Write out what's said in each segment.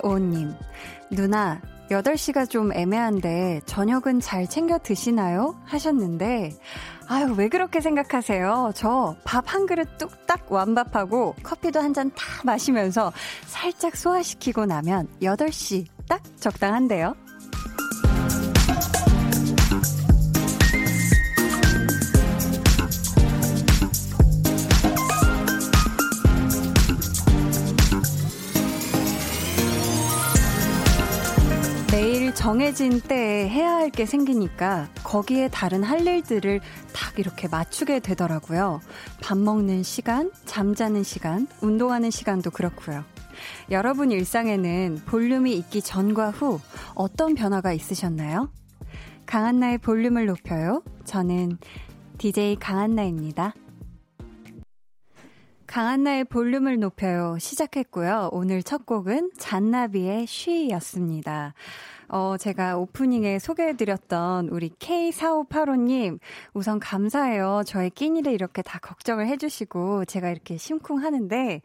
K4585님, 누나, 8시가 좀 애매한데 저녁은 잘 챙겨 드시나요? 하셨는데, 아유, 왜 그렇게 생각하세요? 저 밥 한 그릇 뚝딱 완밥하고 커피도 한 잔 다 마시면서 살짝 소화시키고 나면 8시 딱 적당한데요? 정해진 때에 해야 할 게 생기니까 거기에 다른 할 일들을 딱 이렇게 맞추게 되더라고요. 밥 먹는 시간, 잠자는 시간, 운동하는 시간도 그렇고요. 여러분 일상에는 볼륨이 있기 전과 후 어떤 변화가 있으셨나요? 강한나의 볼륨을 높여요. 저는 DJ 강한나입니다. 강한나의 볼륨을 높여요. 시작했고요. 오늘 첫 곡은 잔나비의 쉬였습니다. 어, 제가 오프닝에 소개해드렸던 우리 K4585님, 우선 감사해요. 저의 끼니를 이렇게 다 걱정을 해주시고, 제가 이렇게 심쿵하는데,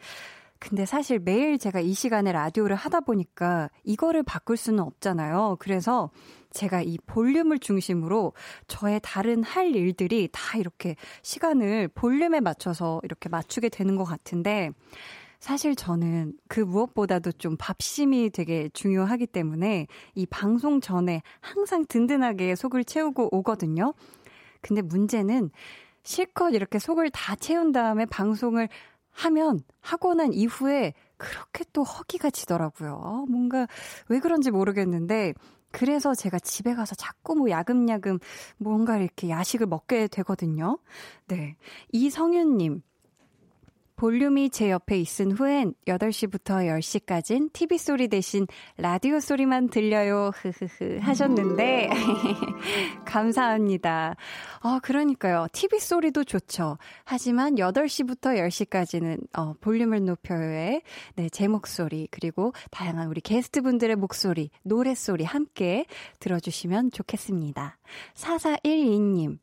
근데 사실 매일 제가 이 시간에 라디오를 하다 보니까 이거를 바꿀 수는 없잖아요. 그래서 제가 이 볼륨을 중심으로 저의 다른 할 일들이 다 이렇게 시간을 볼륨에 맞춰서 이렇게 맞추게 되는 것 같은데, 사실 저는 그 무엇보다도 좀 밥심이 되게 중요하기 때문에 이 방송 전에 항상 든든하게 속을 채우고 오거든요. 근데 문제는 실컷 이렇게 속을 다 채운 다음에 방송을 하면 하고 난 이후에 그렇게 또 허기가 지더라고요. 뭔가 왜 그런지 모르겠는데 그래서 제가 집에 가서 자꾸 뭐 야금야금 뭔가 이렇게 야식을 먹게 되거든요. 네. 이성윤님. 볼륨이 제 옆에 있은 후엔 8시부터 10시까진 TV 소리 대신 라디오 소리만 들려요. 흐흐흐 하셨는데 감사합니다. 어 그러니까요. TV 소리도 좋죠. 하지만 8시부터 10시까지는 어 볼륨을 높여요의 네, 제 목소리 그리고 다양한 우리 게스트분들의 목소리, 노랫소리 함께 들어 주시면 좋겠습니다. 4412님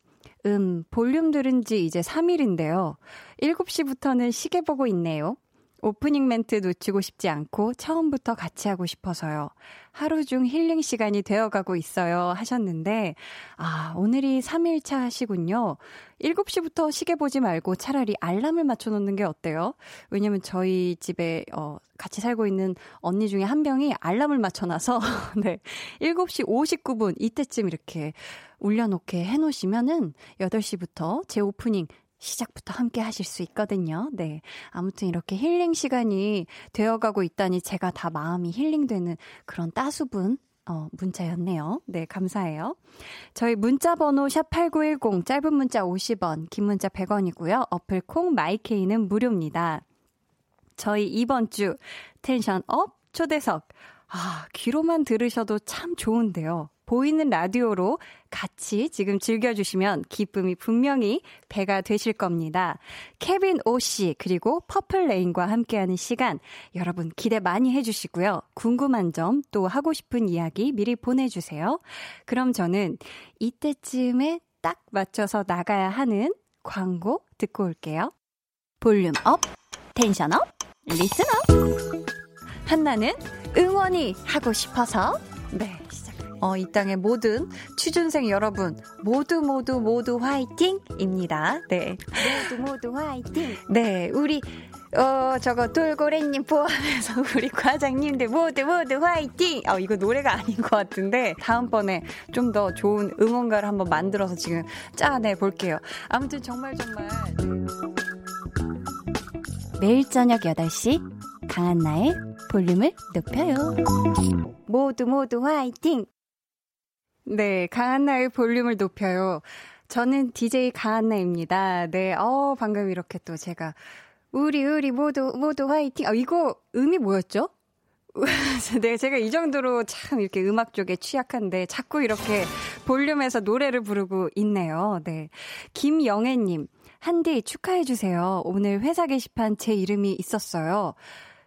음, 볼륨 들은 지 이제 3일인데요. 7시부터는 시계 보고 있네요. 오프닝 멘트 놓치고 싶지 않고 처음부터 같이 하고 싶어서요. 하루 중 힐링 시간이 되어가고 있어요. 하셨는데, 아, 오늘이 3일차 하시군요. 7시부터 시계 보지 말고 차라리 알람을 맞춰놓는 게 어때요? 왜냐면 저희 집에, 어, 같이 살고 있는 언니 중에 한 명이 알람을 맞춰놔서, 네. 7시 59분, 이때쯤 이렇게 올려놓게 해놓으시면은 8시부터 제 오프닝 시작부터 함께 하실 수 있거든요. 네. 아무튼 이렇게 힐링 시간이 되어가고 있다니 제가 다 마음이 힐링되는 그런 따수운 어, 문자였네요. 네, 감사해요. 저희 문자 번호 샵8910 짧은 문자 50원, 긴 문자 100원이고요. 어플 콩 마이케이는 무료입니다. 저희 이번 주 tension up 초대석. 아, 귀로만 들으셔도 참 좋은데요. 보이는 라디오로 같이 지금 즐겨주시면 기쁨이 분명히 배가 되실 겁니다. 케빈 오 씨, 그리고 퍼플 레인과 함께하는 시간, 여러분 기대 많이 해주시고요. 궁금한 점, 또 하고 싶은 이야기 미리 보내주세요. 그럼 저는 이때쯤에 딱 맞춰서 나가야 하는 광고 듣고 올게요. volume up, tension up, listen up. 한나는 응원이 하고 싶어서, 네. 어, 이 땅의 모든 취준생 여러분, 모두 모두 모두 화이팅입니다. 네. 모두 모두 화이팅! 네, 우리, 어, 저거, 돌고래님 포함해서 우리 과장님들 모두 모두 화이팅! 어, 이거 노래가 아닌 것 같은데, 다음번에 좀 더 좋은 응원가를 한번 만들어서 지금 짜내 볼게요. 아무튼 정말 정말. 매일 저녁 8시, 강한나의 볼륨을 높여요. 모두 모두 화이팅! 네, 강한나의 볼륨을 높여요. 저는 DJ 강한나입니다. 네, 어, 방금 이렇게 또 제가, 우리, 우리 모두, 모두 화이팅. 아, 이거 음이 뭐였죠? 네, 제가 이 정도로 참 이렇게 음악 쪽에 취약한데 자꾸 이렇게 볼륨에서 노래를 부르고 있네요. 네. 김영애님, 한디 축하해주세요. 오늘 회사 게시판 제 이름이 있었어요.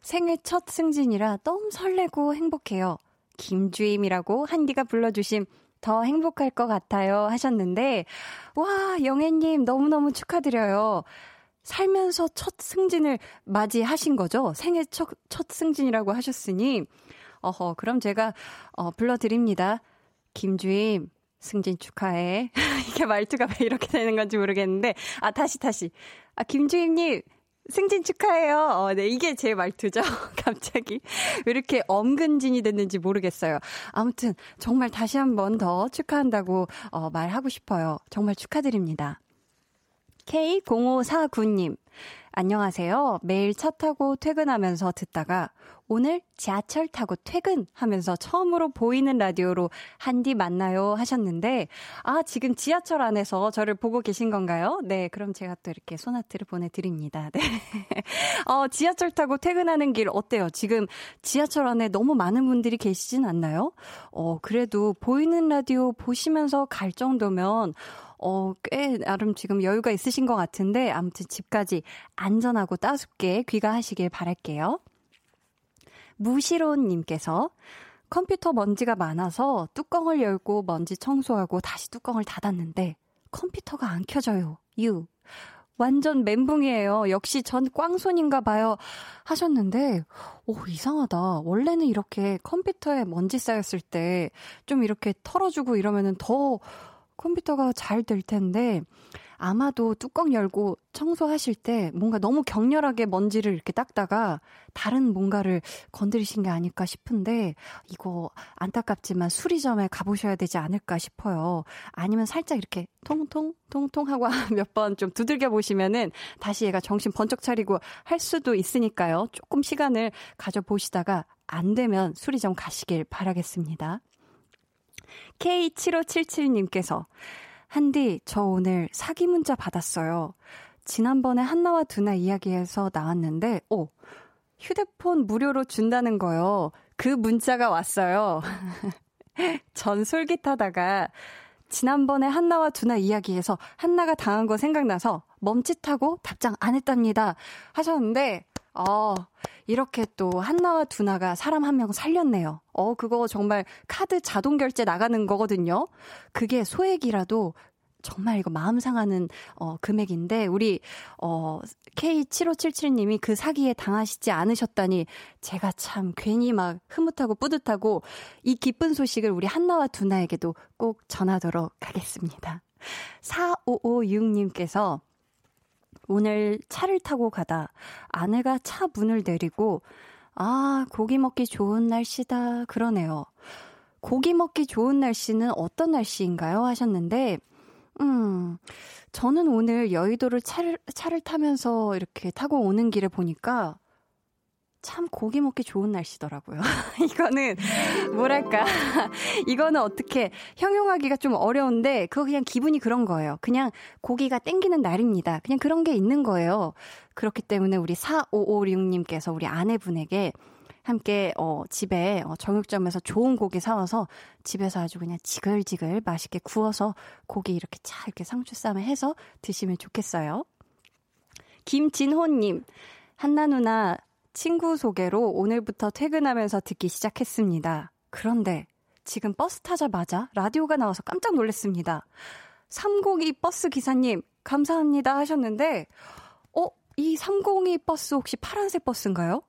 생일 첫 승진이라 너무 설레고 행복해요. 김주임이라고 한디가 불러주심 더 행복할 것 같아요 하셨는데, 와, 영애님 너무너무 축하드려요. 살면서 첫 승진을 맞이하신 거죠? 생애 첫, 첫 승진이라고 하셨으니, 어허, 그럼 제가, 어, 불러드립니다. 김주임, 승진 축하해. 이게 말투가 왜 이렇게 되는 건지 모르겠는데, 아, 다시, 다시. 아, 김주임님, 승진 축하해요. 어, 네, 이게 제 말투죠. 갑자기. 왜 이렇게 엄근진이 됐는지 모르겠어요. 아무튼, 정말 다시 한 번 더 축하한다고, 어, 말하고 싶어요. 정말 축하드립니다. K0549님, 안녕하세요. 매일 차 타고 퇴근하면서 듣다가 오늘 지하철 타고 퇴근하면서 처음으로 보이는 라디오로 한디 만나요 하셨는데 아 지금 지하철 안에서 저를 보고 계신 건가요? 네 그럼 제가 또 이렇게 소나트를 보내드립니다. 네. 어 지하철 타고 퇴근하는 길 어때요? 지금 지하철 안에 너무 많은 분들이 계시진 않나요? 어 그래도 보이는 라디오 보시면서 갈 정도면 어, 꽤 나름 지금 여유가 있으신 것 같은데 아무튼 집까지 안전하고 따숩게 귀가하시길 바랄게요. 무시론님께서 컴퓨터 먼지가 많아서 뚜껑을 열고 먼지 청소하고 다시 뚜껑을 닫았는데 컴퓨터가 안 켜져요. 유. 완전 멘붕이에요. 역시 전 꽝손인가 봐요. 하셨는데, 오, 이상하다. 원래는 이렇게 컴퓨터에 먼지 쌓였을 때 좀 이렇게 털어주고 이러면은 더 컴퓨터가 잘 될 텐데 아마도 뚜껑 열고 청소하실 때 뭔가 너무 격렬하게 먼지를 이렇게 닦다가 다른 뭔가를 건드리신 게 아닐까 싶은데 이거 안타깝지만 수리점에 가보셔야 되지 않을까 싶어요. 아니면 살짝 이렇게 통통 통통 하고 몇 번 좀 두들겨 보시면은 다시 얘가 정신 번쩍 차리고 할 수도 있으니까요. 조금 시간을 가져 보시다가 안 되면 수리점 가시길 바라겠습니다. K7577님께서 한디, 저 오늘 사기 문자 받았어요. 지난번에 한나와 두나 이야기에서 나왔는데, 오, 휴대폰 무료로 준다는 거요. 그 문자가 왔어요. 전 솔깃하다가 지난번에 한나와 두나 이야기에서 한나가 당한 거 생각나서 멈칫하고 답장 안 했답니다. 하셨는데, 어, 이렇게 또 한나와 두나가 사람 한 명 살렸네요. 어, 그거 정말 카드 자동 결제 나가는 거거든요. 그게 소액이라도 정말 이거 마음 상하는 어 금액인데 우리 어 K7577님이 그 사기에 당하시지 않으셨다니 제가 참 괜히 막 흐뭇하고 뿌듯하고 이 기쁜 소식을 우리 한나와 두나에게도 꼭 전하도록 하겠습니다. 4556님께서 오늘 차를 타고 가다 아내가 차 문을 내리고 아, 고기 먹기 좋은 날씨다 그러네요. 고기 먹기 좋은 날씨는 어떤 날씨인가요? 하셨는데 음, 저는 오늘 여의도를 차를, 차를 타면서 이렇게 타고 오는 길에 보니까 참 고기 먹기 좋은 날씨더라고요. 이거는 뭐랄까 이거는 어떻게 형용하기가 좀 어려운데 그거 그냥 기분이 그런 거예요. 그냥 고기가 땡기는 날입니다. 그냥 그런 게 있는 거예요. 그렇기 때문에 우리 4556님께서 우리 아내분에게 함께 어 집에 어 정육점에서 좋은 고기 사와서 집에서 아주 그냥 지글지글 맛있게 구워서 고기 이렇게 차 이렇게 상추 쌈에 해서 드시면 좋겠어요. 김진호님, 한나 누나 친구 소개로 오늘부터 퇴근하면서 듣기 시작했습니다. 그런데 지금 버스 타자마자 라디오가 나와서 깜짝 놀랐습니다. 302 버스 기사님, 감사합니다 하셨는데, 어, 이 302 버스 혹시 파란색 버스인가요?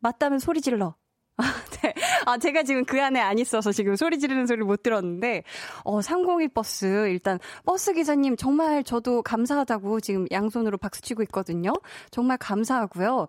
맞다면 소리 질러. 아, 네. 아, 제가 지금 그 안에 안 있어서 지금 소리 지르는 소리를 못 들었는데, 어, 302 버스, 일단, 버스 기사님 정말 저도 감사하다고 지금 양손으로 박수 치고 있거든요. 정말 감사하고요.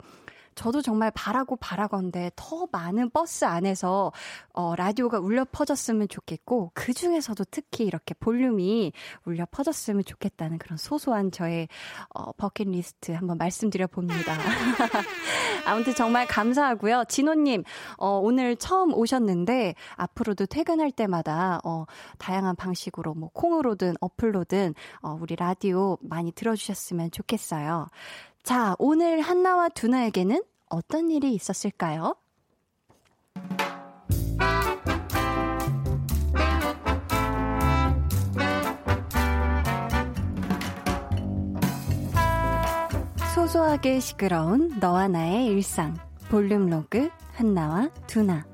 저도 정말 바라고 바라건데 더 많은 버스 안에서 어, 라디오가 울려 퍼졌으면 좋겠고 그 중에서도 특히 이렇게 볼륨이 울려 퍼졌으면 좋겠다는 그런 소소한 저의 어, 버킷리스트 한번 말씀드려 봅니다. 아무튼 정말 감사하고요. 진호님 어, 오늘 처음 오셨는데 앞으로도 퇴근할 때마다 어, 다양한 방식으로 뭐 콩으로든 어플로든 어, 우리 라디오 많이 들어주셨으면 좋겠어요. 자, 오늘 한나와 두나에게는 어떤 일이 있었을까요? 소소하게 시끄러운 너와 나의 일상. 볼륨 로그 한나와 두나.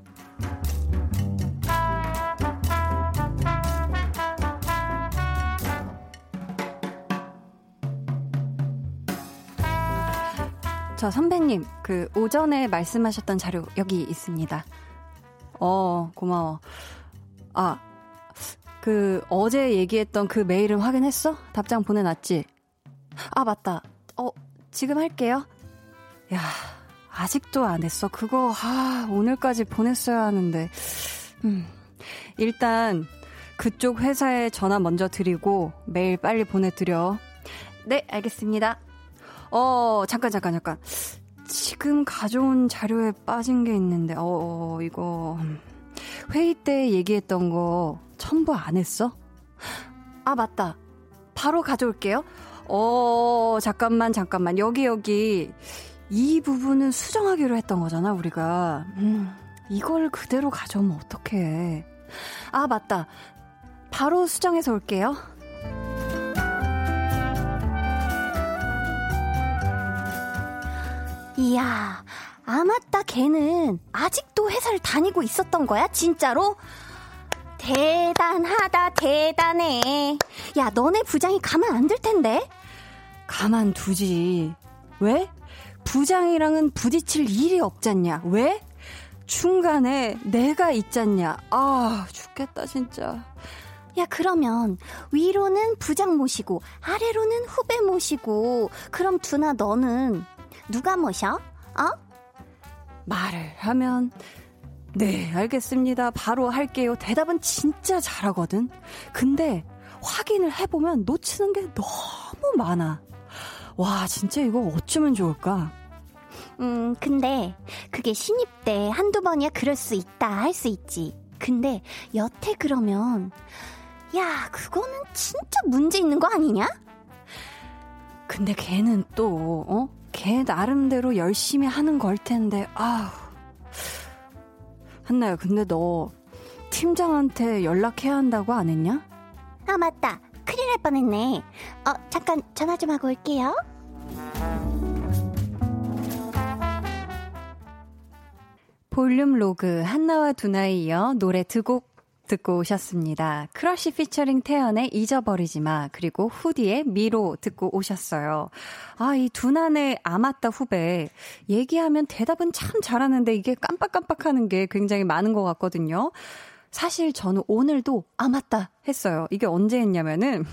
저 선배님, 그 오전에 말씀하셨던 자료 여기 있습니다. 어, 고마워. 아, 그 어제 얘기했던 그 메일은 확인했어? 답장 보내놨지? 아, 맞다. 어, 지금 할게요. 야, 아직도 안 했어. 그거, 아, 오늘까지 보냈어야 하는데. 음, 일단, 그쪽 회사에 전화 먼저 드리고 메일 빨리 보내드려. 네, 알겠습니다. 어, 잠깐, 잠깐, 잠깐. 지금 가져온 자료에 빠진 게 있는데, 어, 어 이거. 회의 때 얘기했던 거 첨부 안 했어? 아, 맞다. 바로 가져올게요. 어, 잠깐만, 잠깐만. 여기, 여기. 이 부분은 수정하기로 했던 거잖아, 우리가. 음, 이걸 그대로 가져오면 어떡해. 아, 맞다. 바로 수정해서 올게요. 이야, 아 맞다 걔는 아직도 회사를 다니고 있었던 거야? 진짜로? 대단하다 대단해. 야 너네 부장이 가만 안 둘 텐데? 가만 두지. 왜? 부장이랑은 부딪힐 일이 없잖냐. 왜? 중간에 내가 있잖냐. 아 죽겠다 진짜. 야, 그러면 위로는 부장 모시고 아래로는 후배 모시고 그럼 두나 너는 누가 모셔? 어? 말을 하면 네, 알겠습니다. 바로 할게요. 대답은 진짜 잘하거든. 근데 확인을 해보면 놓치는 게 너무 많아. 와, 진짜 이거 어쩌면 좋을까? 음, 근데 그게 신입 때 한두 번이야 그럴 수 있다 할 수 있지. 근데 여태 그러면 야, 그거는 진짜 문제 있는 거 아니냐? 근데 걔는 또, 어? 걔 나름대로 열심히 하는 걸 텐데, 아우. 한나야, 근데 너 팀장한테 연락해야 한다고 안 했냐? 아, 맞다. 큰일 날 뻔했네. 어, 잠깐 전화 좀 하고 올게요. 볼륨 로그 한나와 두나에 이어 노래 두 곡 듣고 오셨습니다. 크러쉬 피처링 태연의 잊어버리지 마, 그리고 후디의 미로 듣고 오셨어요. 아, 이 두난의 아맞다 후배. 얘기하면 대답은 참 잘하는데 이게 깜빡깜빡 하는 게 굉장히 많은 것 같거든요. 사실 저는 오늘도 아 맞다 했어요. 이게 언제 했냐면은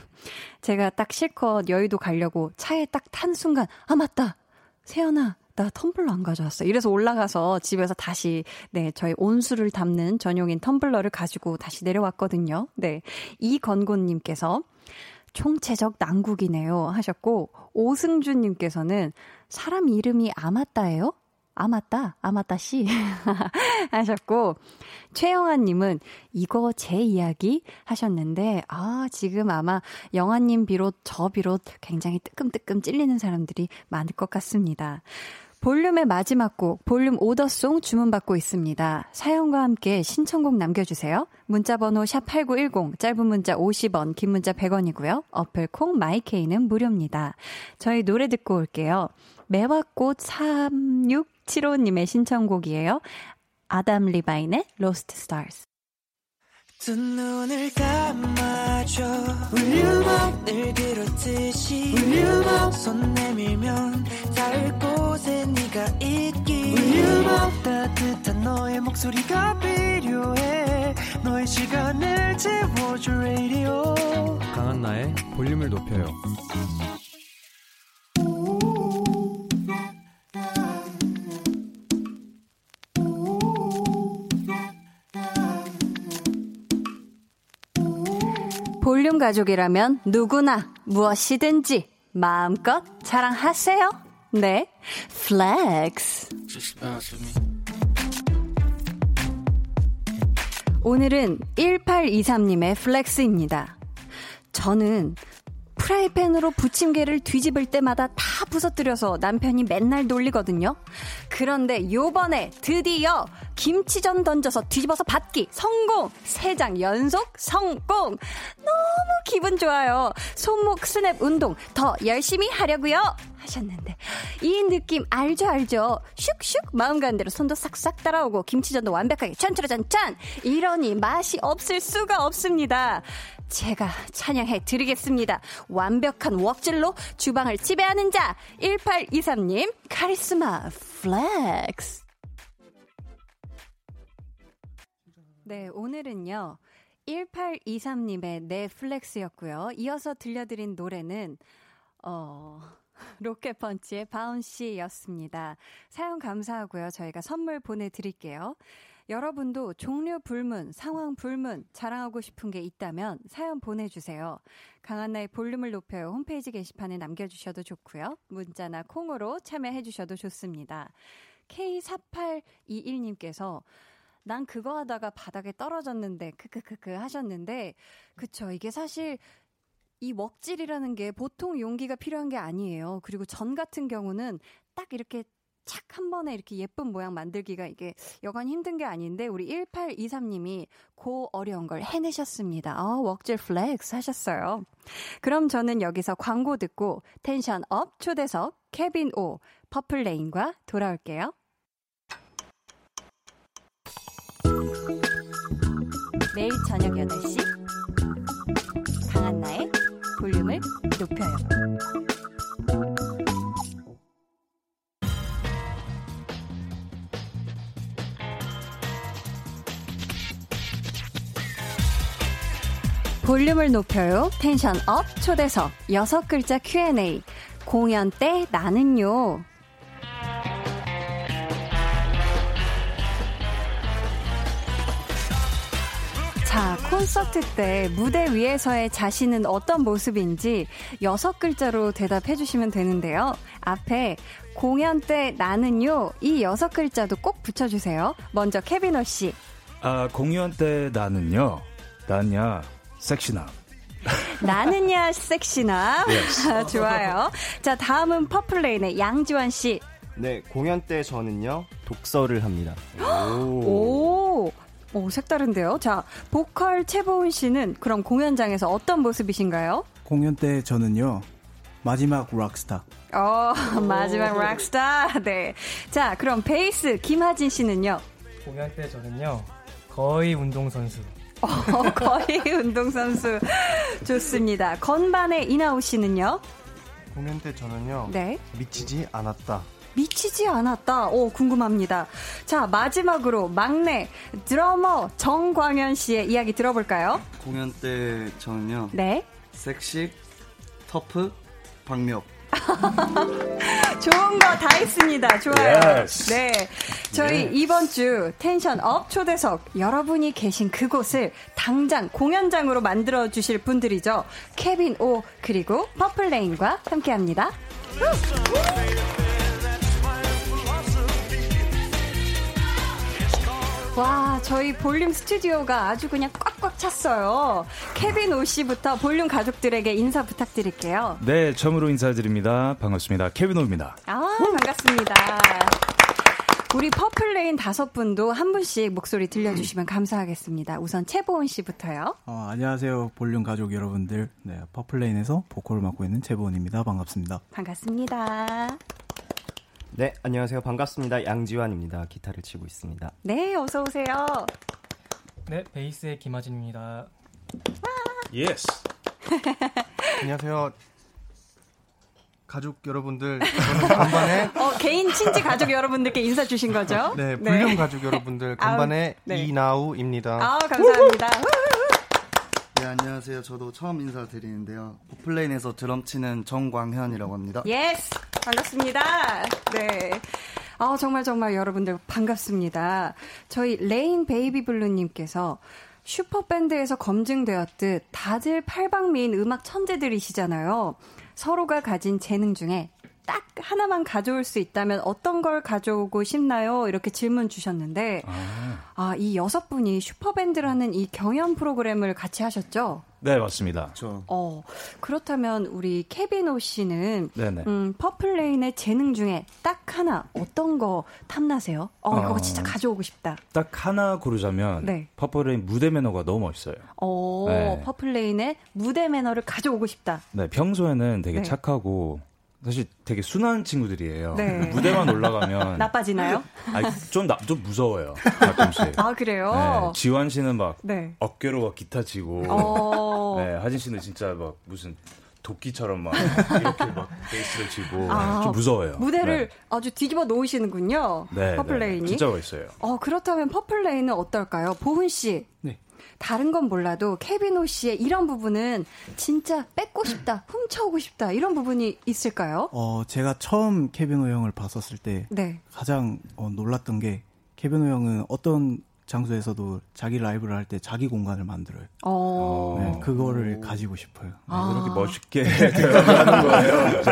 제가 딱 실컷 여의도 가려고 차에 딱 탄 순간 아 맞다 세연아 나 텀블러 안 가져왔어. 이래서 올라가서 집에서 다시, 네, 저희 온수를 담는 전용인 텀블러를 가지고 다시 내려왔거든요. 네. 이건곤님께서 총체적 난국이네요. 하셨고, 오승준 님께서는 사람 이름이 아마따예요? 아맞다, 아맞다 씨. 하셨고, 최영아 님은 이거 제 이야기 하셨는데, 아, 지금 아마 영아 님 비롯, 저 비롯 굉장히 뜨끔뜨끔 찔리는 사람들이 많을 것 같습니다. 볼륨의 마지막 곡, 볼륨 오더송 주문받고 있습니다. 사연과 함께 신청곡 남겨주세요. 문자번호 샵8910, 짧은 문자 50원, 긴 문자 100원이고요. 어플 콩 마이케이는 무료입니다. 저희 노래 듣고 올게요. 매화꽃 3675님의 신청곡이에요. 아담 리바인의 Lost Stars. 두 눈을 감아줘. 울륨업 늘 그렇듯이 울륨업 손 내밀면 닿을 곳에 네가 있기. 울륨업 따뜻한 너의 목소리가 필요해. 너의 시간을 채워줘 radio. 강한나의 볼륨을 높여요 볼륨 가족이라면 누구나 무엇이든지 마음껏 자랑하세요. 네, 플렉스. 오늘은 1823님의 flex입니다. 저는 프라이팬으로 부침개를 뒤집을 때마다 다 부서뜨려서 남편이 맨날 놀리거든요. 그런데 요번에 드디어 김치전 던져서 뒤집어서 받기 성공! 세장 연속 성공! 너무 기분 좋아요. 손목 스냅 운동 더 열심히 하려고요. 하셨는데 이 느낌 알죠 알죠 슉슉 마음 가는 대로 손도 싹싹 따라오고 김치전도 완벽하게 짠짜라짠짠 이러니 맛이 없을 수가 없습니다 제가 찬양해 드리겠습니다. 완벽한 wok질로 주방을 지배하는 자 1823님 카리스마 flex. 네, 오늘은요. 1823님의 네 flex였고요. 이어서 들려드린 노래는 어 로켓펀치의 Bouncy였습니다. 사연 감사하고요. 저희가 선물 보내드릴게요. 여러분도 종류 불문, 상황 불문, 자랑하고 싶은 게 있다면 사연 보내주세요. 강한나의 볼륨을 높여요. 홈페이지 게시판에 남겨주셔도 좋고요. 문자나 콩으로 참여해주셔도 좋습니다. K4821님께서 난 그거 하다가 바닥에 떨어졌는데, 크크크크 하셨는데, 그쵸. 이게 사실 이 먹질이라는 게 보통 용기가 필요한 게 아니에요. 그리고 전 같은 경우는 딱 이렇게 착 한 번에 이렇게 예쁜 모양 만들기가 이게 여간 힘든 게 아닌데 우리 1823님이 고 어려운 걸 해내셨습니다. 어, wok질 flex 하셨어요. 그럼 저는 여기서 광고 듣고 tension up 초대석 케빈 오 퍼플레인과 돌아올게요. 매일 저녁 8시 강한나의 볼륨을 높여요. 볼륨을 높여요. 텐션 업 초대석 여섯 글자 Q&A 공연 때 나는요. 콘서트 때 무대 위에서의 자신은 어떤 모습인지 여섯 글자로 대답해 주시면 되는데요. 앞에 공연 때 나는요, 이 여섯 글자도 꼭 붙여주세요. 먼저 케빈 오 씨. 아, 공연 때 나는요, 나냐, 섹시나. 나는야, 섹시나. yes. 좋아요. 자, 다음은 퍼플레인의 양지완 씨. 네, 공연 때 저는요, 독서를 합니다. 오. 오. 오, 색다른데요. 자, 보컬 최보은 씨는 그럼 공연장에서 어떤 모습이신가요? 공연 때 저는요. 마지막 락스타. 어, 마지막 락스타. 네. 자, 그럼 베이스 김하진 씨는요? 공연 때 저는요. 거의 운동선수. 어, 거의 운동선수. 좋습니다. 건반의 이나우 씨는요? 공연 때 저는요. 네. 미치지 않았다. 미치지 않았다. 오, 궁금합니다. 자, 마지막으로 막내 드러머 정광현 씨의 이야기 들어볼까요? 공연 때 저는요. 네. 섹시, 터프, 박력. 좋은 거 다 있습니다. 좋아요. Yes. 네. 저희 yes. 이번 주 tension up 초대석 여러분이 계신 그곳을 당장 공연장으로 만들어 주실 분들이죠. 케빈 오 그리고 퍼플레인과 함께 합니다. 와, 저희 볼륨 스튜디오가 아주 그냥 꽉꽉 찼어요. 케빈 오 씨부터 볼륨 가족들에게 인사 부탁드릴게요. 네, 처음으로 인사드립니다. 반갑습니다. 케빈 오입니다. 아, 반갑습니다. 우리 퍼플레인 다섯 분도 한 분씩 목소리 들려주시면 감사하겠습니다. 우선 채보훈 씨부터요. 어, 안녕하세요. 볼륨 가족 여러분들. 네, 퍼플레인에서 보컬을 맡고 있는 채보훈입니다. 반갑습니다. 반갑습니다. 네, 안녕하세요. 반갑습니다. 양지완입니다. 기타를 치고 있습니다. 네, 어서 오세요. 네, 베이스의 김하진입니다. Yes. 안녕하세요. 가족 여러분들, 저는 건반에 어, 개인 친지 가족 여러분들께 인사 주신 거죠? 네, 볼륨 네. 가족 여러분들 건반에 네. 이나우입니다. 아, 감사합니다. 네, 안녕하세요. 저도 처음 인사드리는데요. 퍼플레인에서 드럼 치는 정광현이라고 합니다. Yes! 반갑습니다. 네. 아, 정말 정말 여러분들 반갑습니다. 저희 레인 베이비 블루님께서 슈퍼밴드에서 검증되었듯 다들 팔방미인 음악 천재들이시잖아요. 서로가 가진 재능 중에 딱 하나만 가져올 수 있다면 어떤 걸 가져오고 싶나요? 이렇게 질문 주셨는데, 아, 아 이 여섯 분이 슈퍼밴드라는 이 경연 프로그램을 같이 하셨죠? 네, 맞습니다. 저. 어, 그렇다면 우리 케빈 오 씨는 네네. 음, 퍼플레인의 재능 중에 딱 하나 어떤 거 탐나세요? 어, 어, 이거 진짜 가져오고 싶다. 딱 하나 고르자면 네. 퍼플레인 무대 매너가 너무 멋있어요. 어, 네. 퍼플레인의 무대 매너를 가져오고 싶다. 네, 평소에는 되게 네. 착하고 사실 되게 순한 친구들이에요. 네. 무대만 올라가면 나빠지나요? 아니, 좀, 나, 좀 무서워요. 가끔씩. 아 그래요? 네, 지완 씨는 막 네. 어깨로 막 기타 치고, 어... 네, 하진 씨는 진짜 막 무슨 도끼처럼 막 이렇게 막 베이스를 치고 아, 좀 무서워요. 무대를 네. 아주 뒤집어 놓으시는군요. 네, 퍼플레인이. 네, 진짜 멋있어요. 어 그렇다면 퍼플레인은 어떨까요? 보훈 씨. 네. 다른 건 몰라도 케빈 오 씨의 이런 부분은 진짜 뺏고 싶다, 훔쳐오고 싶다 이런 부분이 있을까요? 어 제가 처음 케빈 오 형을 봤었을 때 네. 가장 어, 놀랐던 게 케비노 형은 어떤 장소에서도 자기 라이브를 할 때 자기 공간을 만들어요. 어. 네, 그거를 오. 가지고 싶어요. 네. 아. 그렇게 멋있게 하는 거예요.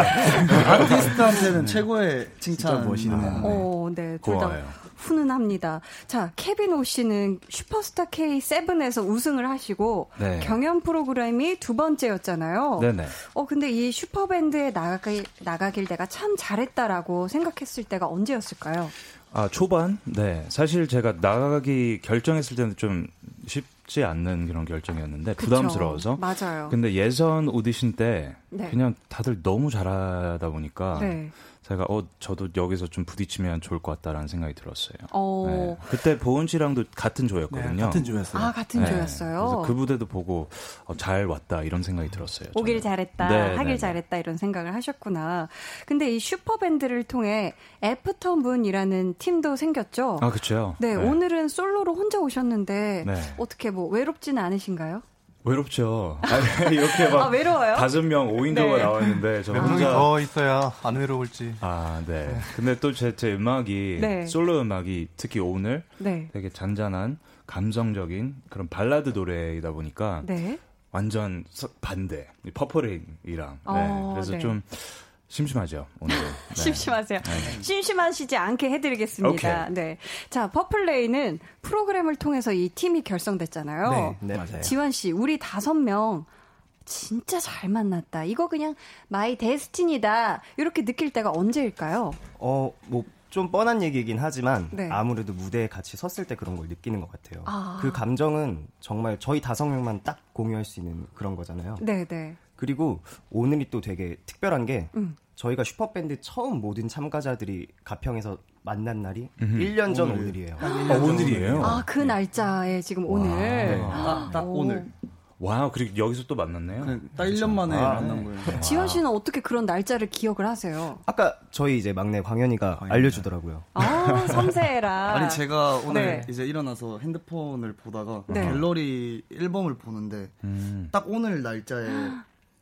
아티스트한테는 최고의 칭찬. 멋있는. 네. 어, 네. 둘다 훈훈합니다. 자, 케빈 오 씨는 슈퍼스타 K7에서 우승을 하시고 네. 경연 프로그램이 두 번째였잖아요. 네네. 어, 근데 이 슈퍼밴드에 나가길, 나가길 내가 참 잘했다라고 생각했을 때가 언제였을까요? 아, 초반? 네. 사실 제가 나가기 결정했을 때는 좀 쉽지 않는 그런 결정이었는데 그쵸. 부담스러워서. 맞아요. 근데 예선 오디션 때 네. 그냥 다들 너무 잘하다 보니까 네. 제가 어 저도 여기서 좀 부딪히면 좋을 것 같다라는 생각이 들었어요. 어. 네. 그때 보은 씨랑도 같은 조였거든요. 네, 같은 조였어요. 아 같은 네. 조였어요. 그래서 그 무대도 보고 어, 잘 왔다 이런 생각이 들었어요. 오길 잘했다, 네, 하길 네, 네. 잘했다 이런 생각을 하셨구나. 근데 이 슈퍼 밴드를 통해 애프터 문이라는 팀도 생겼죠. 아 그렇죠. 네, 오늘은 솔로로 혼자 오셨는데 어떻게 뭐 외롭지는 않으신가요? 외롭죠. 아니, 이렇게 막 아, 외로워요? 다섯 명 5인조가 네. 나왔는데 저 혼자 더 있어야 안 외로울지. 아, 네. 근데 또 제 제 음악이 네. 솔로 음악이 특히 오늘 네. 되게 잔잔한 감성적인 그런 발라드 노래이다 보니까 네. 완전 반대 퍼플레인이랑 어, 네. 그래서 네. 좀 심심하죠, 오늘. 네. 심심하세요. 네. 심심하시지 않게 해드리겠습니다. 오케이. 네. 자, 퍼플레인은 프로그램을 통해서 이 팀이 결성됐잖아요. 네, 네 맞아요. 지완 씨, 우리 다섯 명 진짜 잘 만났다. 이거 그냥 my destiny다. 이렇게 느낄 때가 언제일까요? 어, 뭐. 좀 뻔한 얘기이긴 하지만 네. 아무래도 무대에 같이 섰을 때 그런 걸 느끼는 것 같아요. 아. 그 감정은 정말 저희 다섯 명만 딱 공유할 수 있는 그런 거잖아요. 네, 네. 그리고 오늘이 또 되게 특별한 게 음. 저희가 슈퍼밴드 처음 모든 참가자들이 가평에서 만난 날이 음흠. 1년 전 오늘. 이에요 아, 오늘이에요? 아, 그 날짜에 지금 오늘. 네. 딱, 딱 오늘. 와, 그리고 여기서 또 만났네요. 그, 딱 1년 만에 아, 만난 네. 거예요. 지현 씨는 어떻게 그런 날짜를 기억을 하세요? 아까 저희 이제 막내 광현이가 광현이가. 알려주더라고요. 아, 섬세해라. 아니, 제가 오늘 네. 이제 일어나서 핸드폰을 보다가 네. 갤러리 앨범을 보는데 음. 딱 오늘 날짜에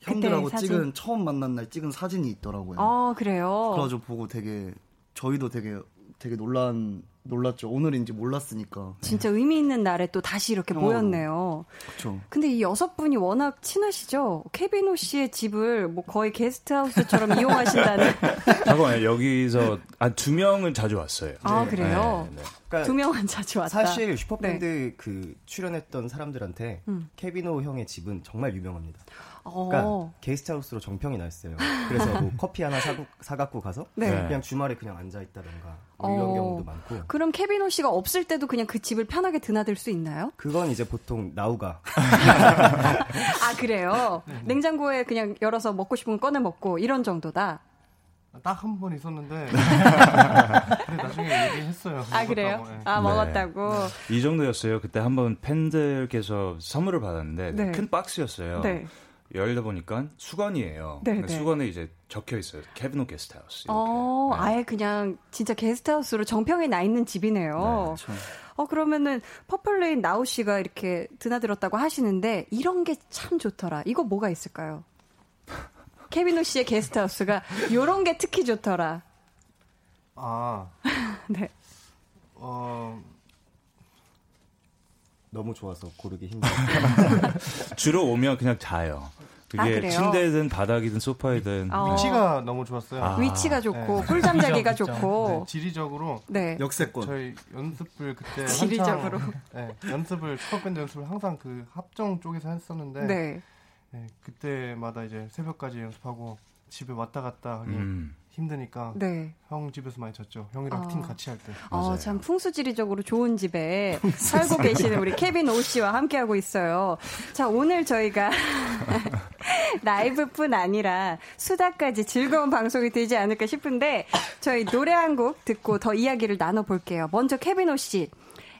형들하고 찍은 처음 만난 날 찍은 사진이 있더라고요. 아 그래요. 그래가지고 보고 되게 저희도 되게 되게 놀란 놀랐죠. 오늘인지 몰랐으니까. 진짜 의미 있는 날에 또 다시 이렇게 어, 모였네요. 그렇죠. 근데 이 여섯 분이 워낙 친하시죠. 케비노 씨의 집을 뭐 거의 게스트하우스처럼 이용하신다는. 잠깐만 여기서 아두 명은 자주 왔어요. 아 네. 그래요. 네, 네. 그러니까 두 명은 자주 왔다. 사실 슈퍼밴드 네. 그 출연했던 사람들한테 음. 케비노 형의 집은 정말 유명합니다. 그러니까 어. 게스트하우스로 정평이 났어요. 그래서 뭐 커피 하나 사고, 사갖고 가서 네. 그냥 주말에 그냥 앉아 있다던가 뭐 이런 어. 경우도 많고. 그럼 케비노 씨가 없을 때도 그냥 그 집을 편하게 드나들 수 있나요? 그건 이제 보통 나우가. 아 그래요. 네. 냉장고에 그냥 열어서 먹고 싶은 거 꺼내 먹고 이런 정도다. 딱 한 번 있었는데 나중에 얘기했어요. 아 그래요? 네. 아 먹었다고. 네. 이 정도였어요. 그때 한 번 팬들께서 선물을 받았는데 네. 큰 박스였어요. 네. 열다 보니까 수건이에요. 네, 네. 수건에 이제 적혀 있어요. 케빈 오 게스트하우스. 어, 네. 아예 그냥 진짜 게스트하우스로 정평이 나 있는 집이네요. 네, 그렇죠. 어 그러면은 퍼플레인 나우 씨가 이렇게 드나들었다고 하시는데 이런 게 참 좋더라. 이거 뭐가 있을까요? 케빈 오 씨의 게스트하우스가 요런 게 특히 좋더라. 아. 네. 어 너무 좋아서 고르기 힘들어요. 주로 오면 그냥 자요. 그게 아, 침대든 바닥이든 소파이든 어. 위치가 너무 좋았어요. 아. 위치가 좋고 네. 꿀잠 자기가 좋고 네. 지리적으로 네. 역세권. 저희 연습을 그때 지리적으로 한창, 네, 연습을 슈퍼밴드 연습을 항상 그 합정 쪽에서 했었는데 네. 네. 그때마다 이제 새벽까지 연습하고 집에 왔다 갔다 하기 음. 힘드니까 네. 형 집에서 많이 잤죠. 형이랑 아. 팀 같이 할 때. 아, 참 풍수지리적으로 좋은 집에 살고 계시는 우리 케빈 오 씨와 함께하고 있어요. 자, 오늘 저희가 라이브뿐 아니라 수다까지 즐거운 방송이 되지 않을까 싶은데 저희 노래 한 곡 듣고 더 이야기를 나눠볼게요. 먼저 케빈 오 씨,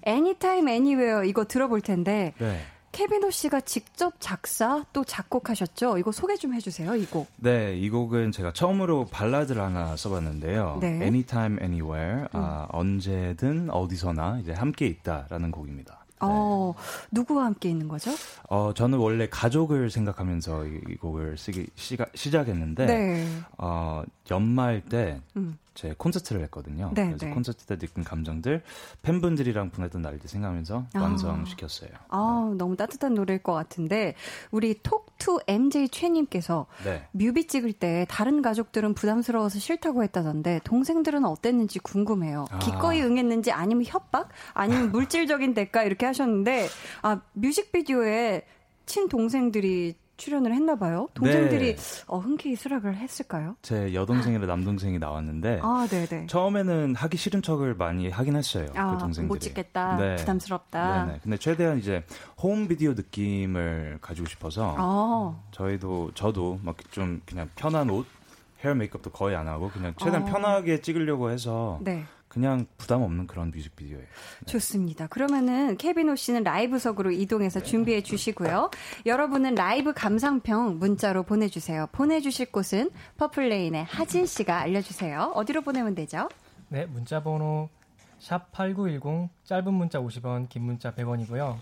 Anytime Anywhere 이거 들어볼 텐데 네. 케비노 씨가 직접 작사 또 작곡하셨죠? 이거 소개 좀 해주세요, 이 곡. 네, 이 곡은 제가 처음으로 발라드를 하나 써봤는데요. 네. Anytime, Anywhere, 아, 음. 아, 언제든 어디서나 이제 함께 있다라는 곡입니다. 어, 누구와 함께 있는 거죠? 어, 저는 원래 가족을 생각하면서 이, 이 곡을 쓰기 시가, 시작했는데, 네. 어, 연말 때 음. 제 콘서트를 했거든요. 네, 그래서 네. 콘서트 때 느낀 감정들 팬분들이랑 보냈던 날들 생각하면서 아. 완성시켰어요. 아, 네. 너무 따뜻한 노래일 것 같은데 우리 톡투 MJ 최님께서 네. 뮤비 찍을 때 다른 가족들은 부담스러워서 싫다고 했다던데 동생들은 어땠는지 궁금해요. 아. 기꺼이 응했는지 아니면 협박 아니면 물질적인 대가 이렇게 하셨는데 아 뮤직비디오에 친 동생들이 출연을 했나 봐요. 동생들이 네. 어, 흔쾌히 수락을 했을까요? 제 여동생이랑 남동생이 나왔는데 아, 네네. 처음에는 하기 싫은 척을 많이 하긴 했어요. 아, 그 동생들이. 못 찍겠다. 네. 부담스럽다. 네네. 근데 최대한 이제 홈 비디오 느낌을 가지고 싶어서 아. 저희도 저도 막 좀 그냥 편한 옷 헤어 메이크업도 거의 안 하고 그냥 최대한 아. 편하게 찍으려고 해서 네. 그냥 부담 없는 그런 뮤직비디오예요. 네. 좋습니다. 그러면은 케빈 오 씨는 라이브석으로 이동해서 준비해 주시고요. 여러분은 라이브 감상평 문자로 보내주세요. 보내주실 곳은 퍼플레인의 하진 씨가 알려주세요. 어디로 보내면 되죠? 네, 문자 번호 샵 8910 짧은 문자 50원, 긴 문자 100원이고요.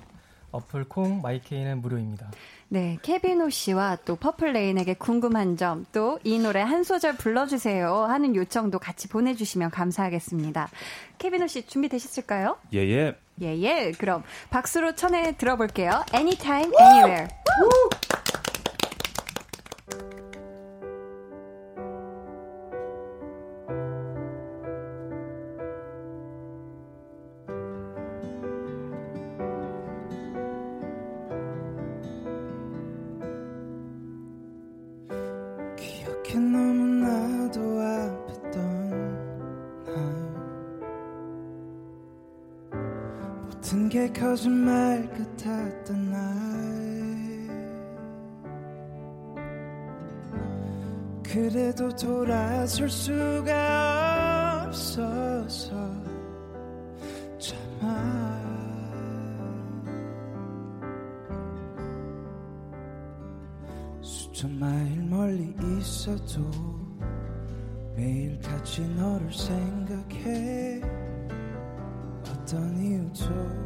어플 콩 마이케이는 무료입니다. 네, 케빈 오 씨와 또 퍼플레인에게 궁금한 점, 또 이 노래 한 소절 불러주세요 하는 요청도 같이 보내주시면 감사하겠습니다. 케빈 오 씨 준비되셨을까요? 예 예. 예 예. 그럼 박수로 청해 들어볼게요. Anytime, anywhere. 돌아설 수가 없어서 참아. 수천 마일 멀리 있어도 매일 같이 너를 생각해. 어떤 이유도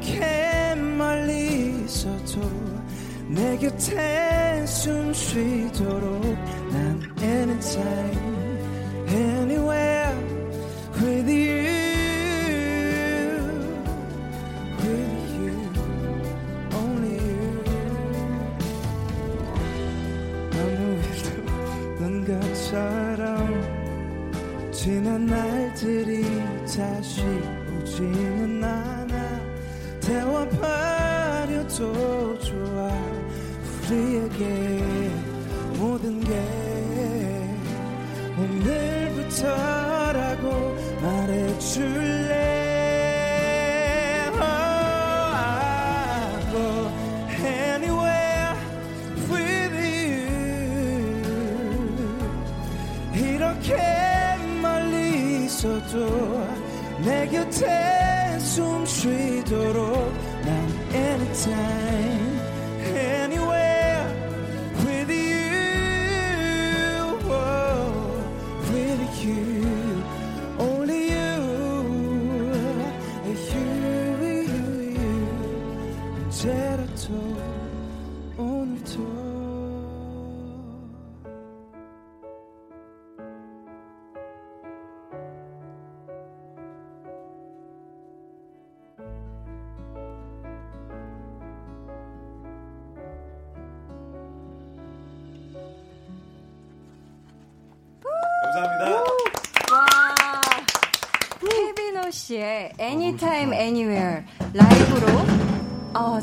이렇게 내 곁에 숨 쉬도록 난 anytime anywhere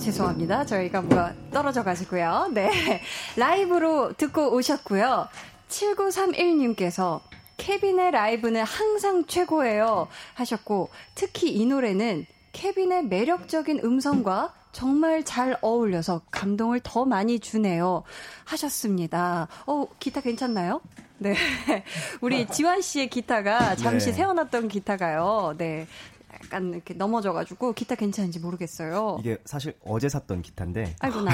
죄송합니다. 저희가 뭐가 떨어져 가지고요. 네. 라이브로 듣고 오셨고요. 7931님께서 케빈의 라이브는 항상 최고예요. 하셨고, 특히 이 노래는 케빈의 매력적인 음성과 정말 잘 어울려서 감동을 더 많이 주네요. 하셨습니다. 어, 기타 괜찮나요? 네. 우리 지환 씨의 기타가 잠시 네. 세워놨던 기타가요. 네. 약간 이렇게 넘어져가지고 기타 괜찮은지 모르겠어요. 이게 사실 어제 샀던 기타인데. 아이고 나.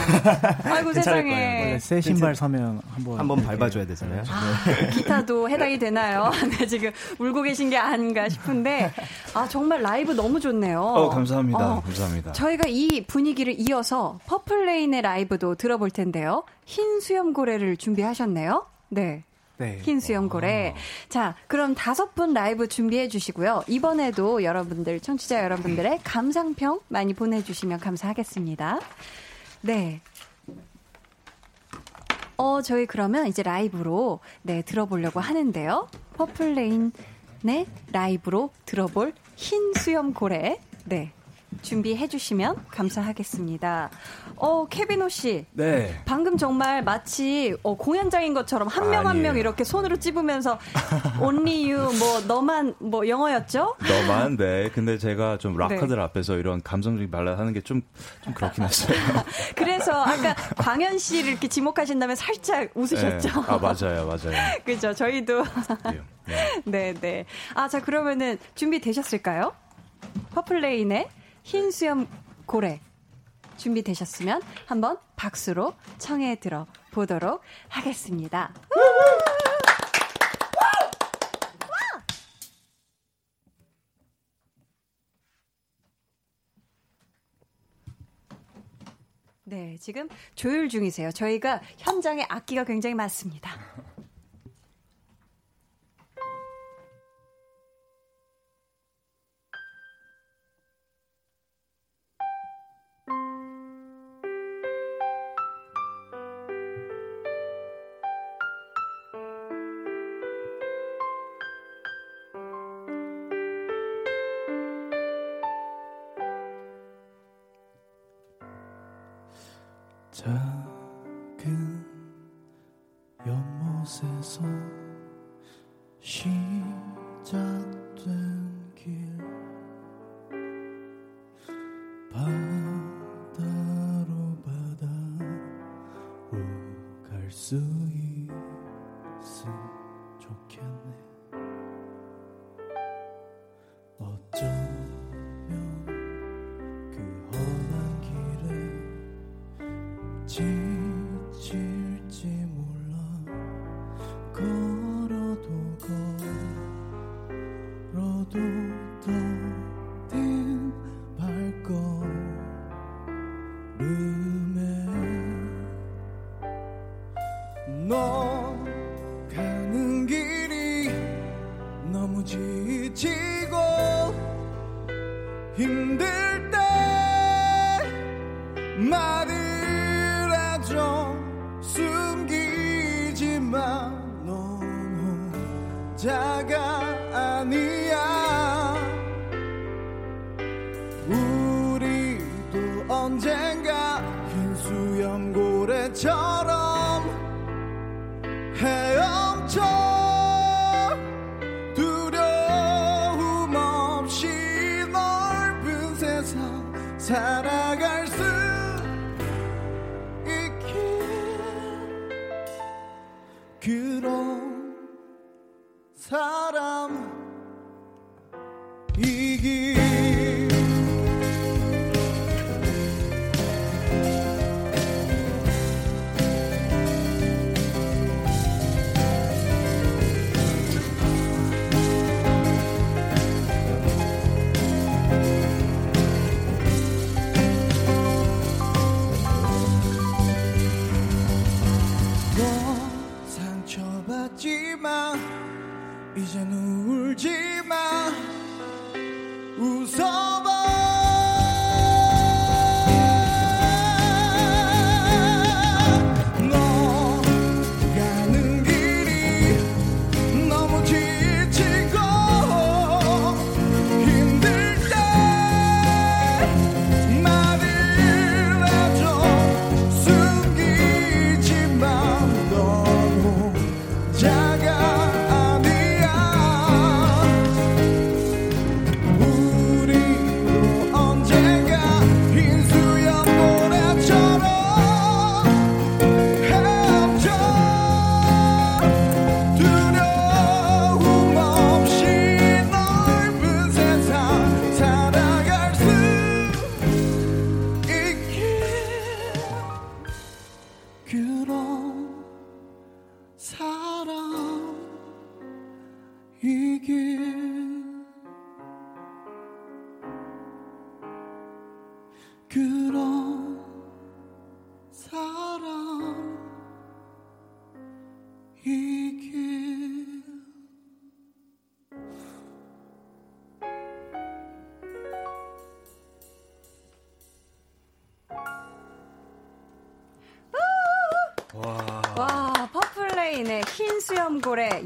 아이고 세상에. 원래 새 신발 사면 한번 한번 밟아줘야 되잖아요. 아, 네. 기타도 해당이 되나요? 네, 지금 울고 계신 게 아닌가 싶은데 아 정말 라이브 너무 좋네요. 어 감사합니다. 어, 감사합니다. 저희가 이 분위기를 이어서 퍼플레인의 라이브도 들어볼 텐데요. 흰 수염고래를 준비하셨네요. 네. 네. 흰 수염고래. 아. 자, 그럼 다섯 분 라이브 준비해 주시고요. 이번에도 여러분들, 청취자 여러분들의 감상평 많이 보내주시면 감사하겠습니다. 네. 어, 저희 그러면 이제 라이브로, 네, 들어보려고 하는데요. 퍼플레인의 라이브로 들어볼 흰 수염고래. 네. 준비해 주시면 감사하겠습니다. 어, 케빈 오 씨. 네. 방금 정말 마치 어, 공연장인 것처럼 한명 한 명 이렇게 손으로 찝으면서 only you 뭐 너만 뭐 영어였죠? 너만 네. 근데 제가 좀 락커들 네. 앞에서 이런 감성적인 발라드 하는 게 좀 좀 그렇긴 했어요. 그래서 아까 광현 씨를 이렇게 지목하신 다음에 살짝 웃으셨죠? 네. 아, 맞아요. 맞아요. 그죠. 저희도 네. 네, 네. 아, 자 그러면은 준비되셨을까요? 퍼플레인의 흰 수염 고래 준비되셨으면 한번 박수로 청해 들어 보도록 하겠습니다. 네, 지금 조율 중이세요. 저희가 현장에 악기가 굉장히 많습니다. 지칠지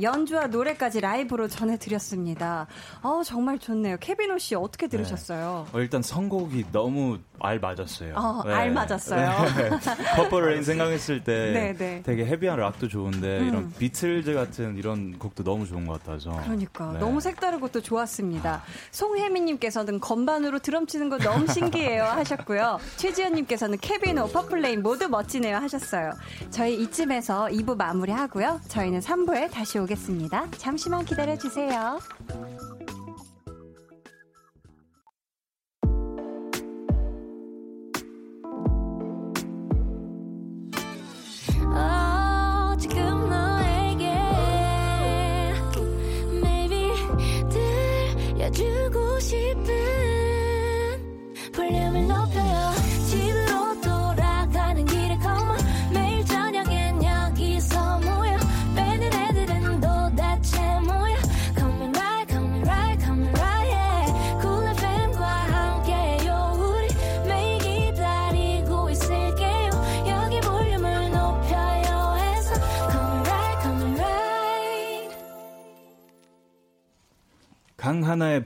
연주와 노래까지 라이브로 전해드렸습니다. 어 정말 좋네요. 케빈 오 씨 어떻게 네. 들으셨어요? 네. 어, 일단 선곡이 너무 알맞았어요. 어, 네. 알맞았어요. 네. 퍼플레인 생각했을 때 네, 네. 되게 헤비한 락도 좋은데 음. 이런 비틀즈 같은 이런 곡도 너무 좋은 것 같아서. 그러니까 너무 색다른 것도 좋았습니다. 아. 송혜민님께서는 건반으로 드럼 치는 거 너무 신기해요 하셨고요. 최지연님께서는 케빈 오, 퍼플레인 모두 멋지네요 하셨어요. 저희 이쯤에서 2부 마무리하고요. 저희는 3부에 다시 오겠습니다. 잠시만 기다려주세요.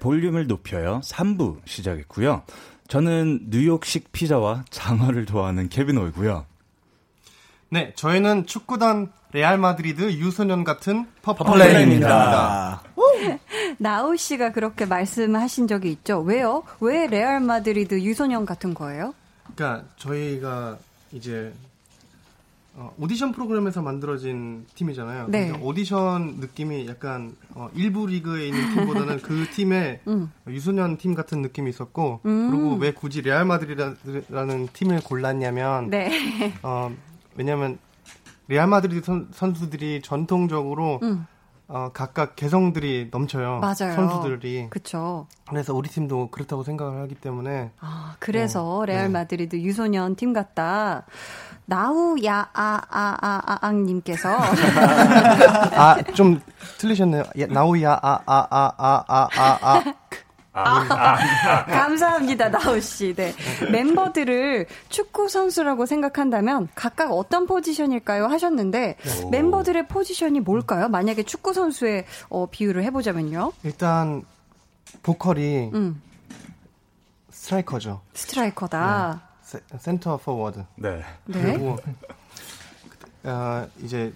볼륨을 높여요. 3부 시작했고요. 저는 뉴욕식 피자와 장어를 좋아하는 케빈 오이고요. 네, 저희는 축구단 레알 마드리드 유소년 같은 퍼플레인입니다. 나우 씨가 그렇게 말씀하신 적이 있죠. 왜요? 왜 레알 마드리드 유소년 같은 거예요? 그러니까 저희가 이제 어, 오디션 프로그램에서 만들어진 팀이잖아요. 네. 오디션 느낌이 약간 어, 일부 리그에 있는 팀보다는 그 팀의 음. 유소년 팀 같은 느낌이 있었고 음. 그리고 왜 굳이 레알 마드리드라는 팀을 골랐냐면 네. 어, 왜냐하면 레알 마드리드 선, 선수들이 전통적으로 음. 어, 각각 개성들이 넘쳐요. 맞아요. 선수들이. 그렇죠. 그래서 우리 팀도 그렇다고 생각을 하기 때문에. 아, 그래서 어, 레알 네. 마드리드 네. 유소년 팀 같다. 나우야아아아아님께서 아 좀 틀리셨네요. 나우야아아아아아아 아, 아, 감사합니다, 나우 씨. 네. 멤버들을 축구 선수라고 생각한다면 각각 어떤 포지션일까요? 하셨는데 오. 멤버들의 포지션이 뭘까요? 만약에 축구 선수의 어, 비유를 해보자면요. 일단 보컬이 음. 스트라이커죠. 스트라이커다. 네. 센터 포워드. 네. 네. 그리고 어, 이제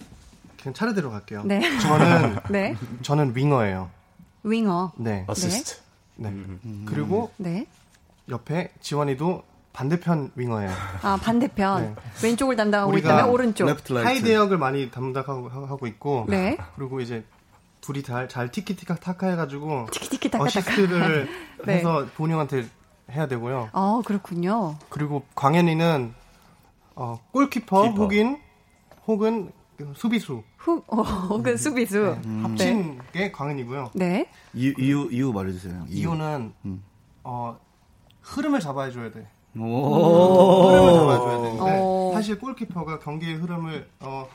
그냥 차례대로 갈게요. 네. 저는 네. 저는 윙어예요. 윙어. 네. 어시스트. 네. 음. 그리고 네. 옆에 지원이도 반대편 윙어예요. 아 반대편 네. 왼쪽을 담당하고 있다면 오른쪽 사이드 역을 많이 담당하고 하고 있고 네. 그리고 이제 둘이 잘, 잘 티키티카 타카 해가지고 티키티카 어시스트를 네. 해서 본영한테 해야 되고요. 아 그렇군요. 그리고 광현이는 어, 골키퍼 키퍼. 혹은 혹은 수비수. 후, 어, 혹은 수비수. 네, 음. 합친 게 광현이고요. 네. 이유 이유, 이유 말해주세요. 이유. 는 음. 어 흐름을 잡아줘야 돼. 오. 흐름을 잡아줘야 되는데 오. 사실 골키퍼가 경기의 흐름을 어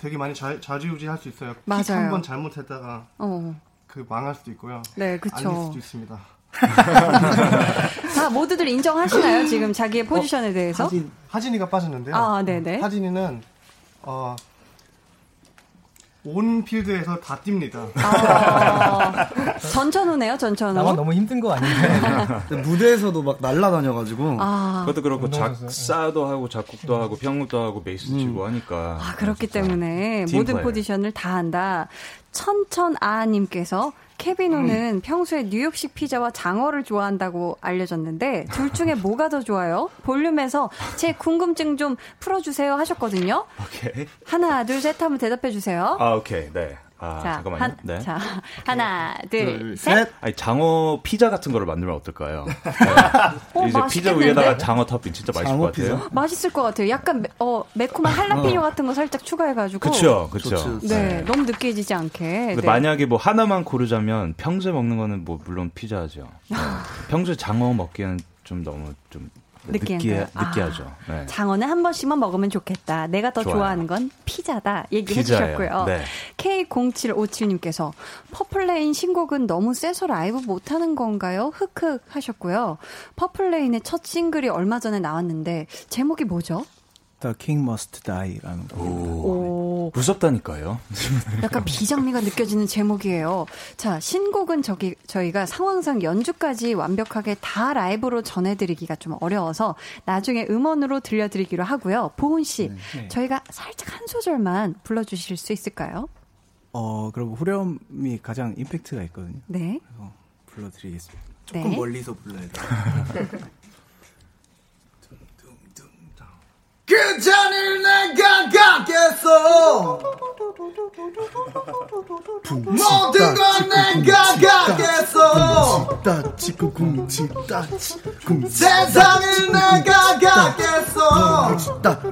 되게 많이 자, 좌지우지할 수 있어요. 맞아요. 한번 잘못했다가 어. 그 망할 수도 있고요. 네, 그렇죠. 아닐 수도 있습니다. 다 모두들 인정하시나요? 지금 자기의 어, 포지션에 대해서? 하진, 하진이가 빠졌는데요. 아, 네네. 하진이는 어, 온 필드에서 다 뜁니다. 아, 전천후네요, 전천후. 나만 너무 힘든 거 아닌가요? 무대에서도 막 날라다녀가지고. 아. 그것도 그렇고 작사도 하고 작곡도 하고 평도 하고 베이스 음. 치고 하니까. 아 그렇기 때문에 모든 포지션을 다 한다. 천천아님께서 케비노는 음. 평소에 뉴욕식 피자와 장어를 좋아한다고 알려졌는데 둘 중에 뭐가 더 좋아요? 볼륨에서 제 궁금증 좀 풀어주세요 하셨거든요. 오케이. 하나 둘 셋 하면 대답해 주세요. 아 오케이 네. 아, 자, 잠깐만요. 한, 네. 자, 하나, 둘, 둘 셋. 셋. 아니, 장어 피자 같은 거를 만들면 어떨까요? 네. 이제 피자 위에다가 장어 토핑 진짜 맛있을 것 같아요. 피자? 맛있을 것 같아요. 약간 매, 어, 매콤한 할라피뇨 어. 같은 거 살짝 추가해가지고. 그쵸, 그쵸. 네, 네, 너무 느끼해지지 않게. 네. 만약에 뭐 하나만 고르자면 평소에 먹는 거는 뭐 물론 피자죠. 네. 평소에 장어 먹기에는 좀 너무 좀 느끼해, 느끼하죠. 아, 네. 장어는 한 번씩만 먹으면 좋겠다. 내가 더 좋아요. 좋아하는 건 피자다. 얘기해 피자예요. 주셨고요. 네. K0757님께서 퍼플레인 신곡은 너무 세서 라이브 못하는 건가요? 흑흑 하셨고요. 퍼플레인의 첫 싱글이 얼마 전에 나왔는데 제목이 뭐죠? The King Must Die라는 곡 오. 무섭다니까요. 약간 비장미가 느껴지는 제목이에요. 자, 신곡은 저기 저희가 상황상 연주까지 완벽하게 다 라이브로 전해드리기가 좀 어려워서 나중에 음원으로 들려드리기로 하고요. 보은 씨, 네. 네. 저희가 살짝 한 소절만 불러주실 수 있을까요? 어, 그럼 후렴이 가장 임팩트가 있거든요. 네. 그래서 불러드리겠습니다. 조금 네. 멀리서 불러야 돼요. 그 잔을 내가 갖겠어 모든 걸 내가 갖겠어 세상을 내가 갖겠어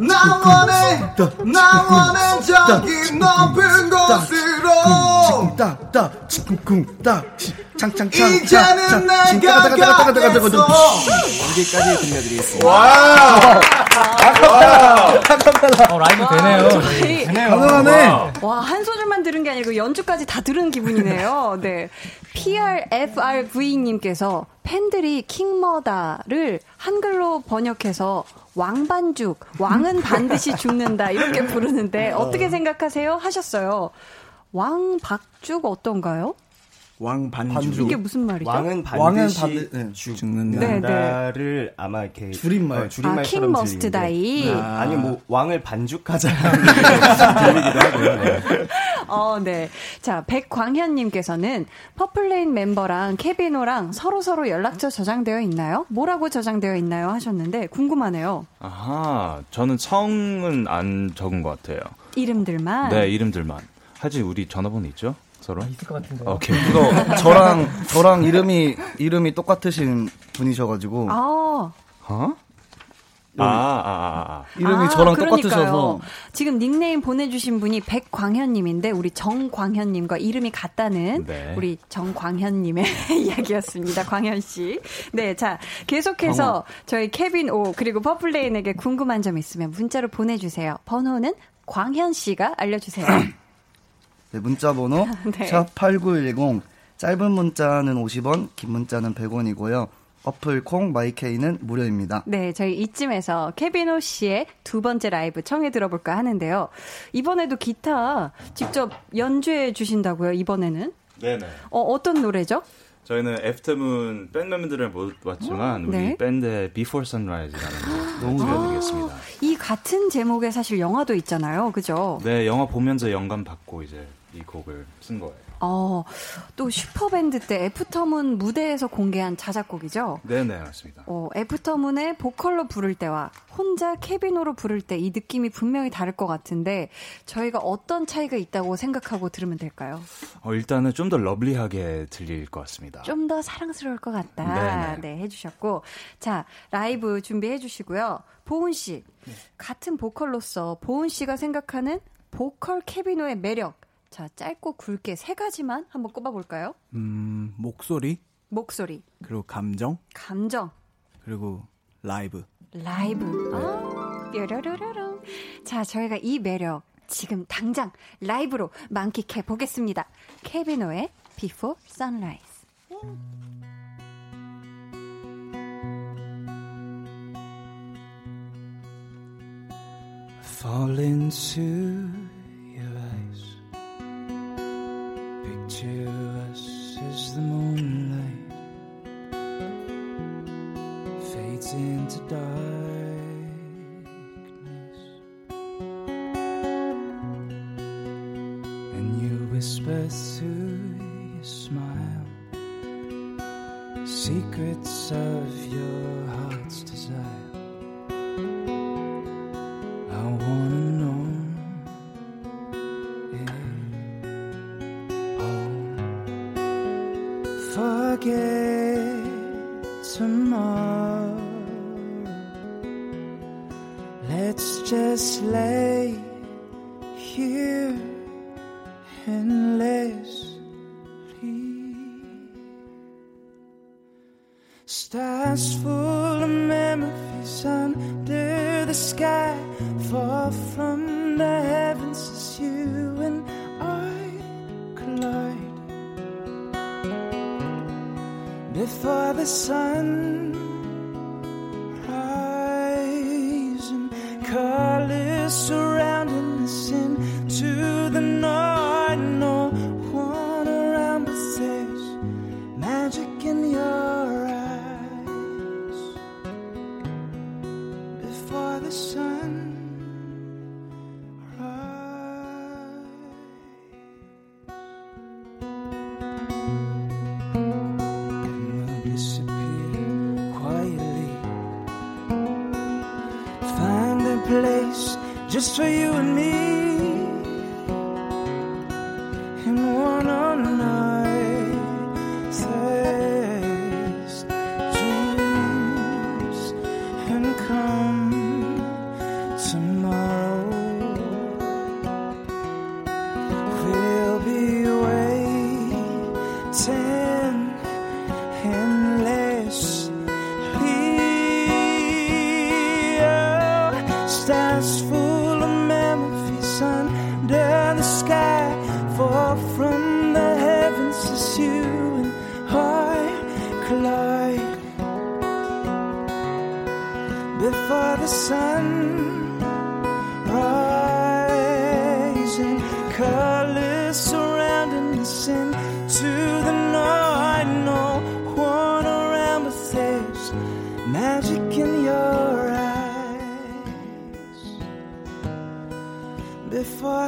나 원해 나 원해 저기 높은 곳 으로 이제는 내가 갖겠어 여기까지 들려드리겠습니다 와 어, 라이브 되네요. 되네요. 가능하네. 와, 한 소절만 들은 게 아니고 연주까지 다 들은 기분이네요. 네. PRFRV님께서 팬들이 킹머다를 한글로 번역해서 왕반죽, 왕은 반드시 죽는다, 이렇게 부르는데 어떻게 생각하세요? 하셨어요. 왕박죽 어떤가요? 왕 반죽. 이게 무슨 말이죠? 왕은 반드시 왕은 반드, 네, 죽는다를 네, 네. 아마 이렇게 줄임말 어, 줄임말처럼 아, 킹 다이. 아. 아니 뭐 왕을 반죽하자 들리기도 하고요. 네. 어, 네. 자, 백광현 님께서는 퍼플레인 멤버랑 케빈 오랑 서로 서로 연락처 저장되어 있나요? 뭐라고 저장되어 있나요? 하셨는데 궁금하네요. 아하. 저는 성은 안 적은 것 같아요. 이름들만. 네, 이름들만. 하지 우리 전화번호 있죠? 서로? 아, 있을 것 같은데. 오케이. 그거 저랑 저랑 이름이 이름이 똑같으신 분이셔가지고. 아. 어? 아, 아, 아, 아. 이름이 아, 저랑 그러니까요. 똑같으셔서. 지금 닉네임 보내주신 분이 백광현님인데, 우리 정광현님과 이름이 같다는 네. 우리 정광현님의 이야기였습니다. 광현 씨. 네, 자, 계속해서 어머. 저희 케빈 오, 그리고 퍼플레인에게 궁금한 점 있으면 문자로 보내주세요. 번호는 광현 씨가 알려주세요. 네, 문자 번호 네. 샵8910 짧은 문자는 50원, 긴 문자는 100원이고요. 어플 콩 마이케이는 무료입니다. 네, 저희 이쯤에서 케빈 오 씨의 두 번째 라이브 청해 들어볼까 하는데요. 이번에도 기타 직접 연주해 주신다고요, 이번에는? 네 네. 어, 어떤 노래죠? 저희는 애프터문 밴드 멤버들을 못 봤지만 우리 네. 밴드의 Before Sunrise라는 거 너무 들려드리겠습니다. 아, 이 같은 제목의 사실 영화도 있잖아요, 그죠? 네, 영화 보면서 영감 받고 이제 이 곡을 쓴 거예요. 어, 또 슈퍼밴드 때 애프터문 무대에서 공개한 자작곡이죠? 네네, 맞습니다. 어, 애프터문의 보컬로 부를 때와 혼자 케빈 오로 부를 때 이 느낌이 분명히 다를 것 같은데 저희가 어떤 차이가 있다고 생각하고 들으면 될까요? 어, 일단은 좀 더 lovely하게 들릴 것 같습니다. 좀 더 사랑스러울 것 같다. 네네. 네, 해주셨고. 자, 라이브 준비해 주시고요. 보훈 씨, 네. 같은 보컬로서 보훈 씨가 생각하는 보컬 케비노의 매력 자, 짧고 굵게 세 가지만 한번 꼽아볼까요? 음, 목소리. 목소리. 그리고 감정. 감정. 그리고 라이브. 라이브. 네. 아, 뾰로로로롱. 자, 저희가 이 매력 지금 당장 라이브로 만끽해 보겠습니다. 케비노의 Before Sunrise. Fall into to us as the moonlight fades into darkness, and you whisper through your smile secrets of your heart's desire.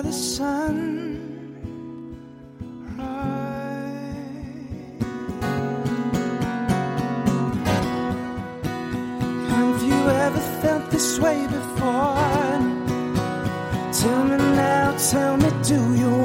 the sun. Have you ever felt this way before? Tell me now, tell me, do you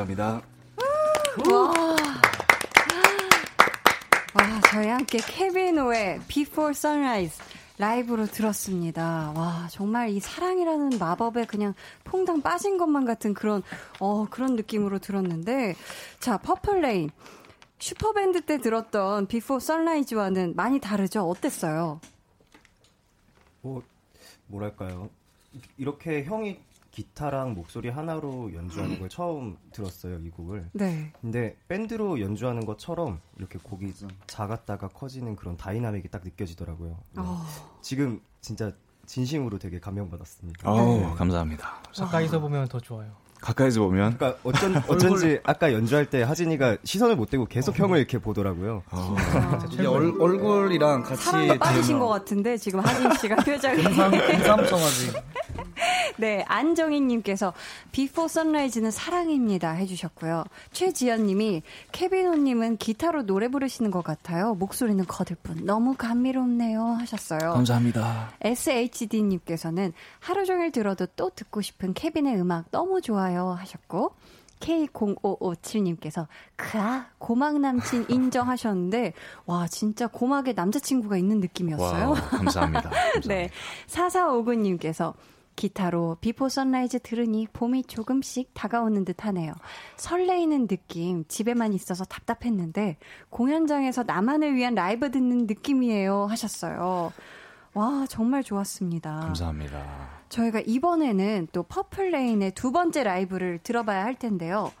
감사합니다. 와. 와, 저희 함께 케빈 오의 Before Sunrise 라이브로 들었습니다. 와, 정말 이 사랑이라는 마법에 그냥 퐁당 빠진 것만 같은 그런, 어, 그런 느낌으로 들었는데, 자, 퍼플레인. 슈퍼밴드 때 들었던 Before Sunrise와는 많이 다르죠? 어땠어요? 뭐, 뭐랄까요. 이렇게 형이 기타랑 목소리 하나로 연주하는 걸 처음 들었어요, 이 곡을. 네. 근데 밴드로 연주하는 것처럼 이렇게 곡이 작았다가 커지는 그런 dynamic이 딱 느껴지더라고요. 네. 어. 지금 진짜 진심으로 되게 감명받았습니다. 어, 네. 감사합니다. 가까이서 보면 더 좋아요. 가까이서 보면. 그러니까 어쩐 어쩐지 아까 연주할 때 하진이가 시선을 못 떼고 계속 형을 이렇게 보더라고요. 어. 아. 이게 얼, 얼굴이랑 같이 사랑에 빠지신 것 같은데 지금 하진 씨가 표정이. 금삼청하지. 네, 안정희님께서 Before Sunrise는 사랑입니다 해주셨고요. 최지연님이 케빈 오님은 기타로 노래 부르시는 것 같아요. 목소리는 거들뿐 너무 감미롭네요 하셨어요. 감사합니다. SHD님께서는 하루 종일 들어도 또 듣고 싶은 케빈의 음악 너무 좋아요 하셨고. K0557님께서, 크아, 고막 남친 인정하셨는데, 와, 진짜 고막에 남자친구가 있는 느낌이었어요. 와, 감사합니다. 감사합니다. 네. 4459님께서, 기타로 Before Sunrise 들으니 봄이 조금씩 다가오는 듯 하네요. 설레이는 느낌, 집에만 있어서 답답했는데, 공연장에서 나만을 위한 라이브 듣는 느낌이에요. 하셨어요. 와, 정말 좋았습니다. 감사합니다. 저희가 이번에는 또 퍼플레인의 두 번째 라이브를 들어봐야 할 텐데요.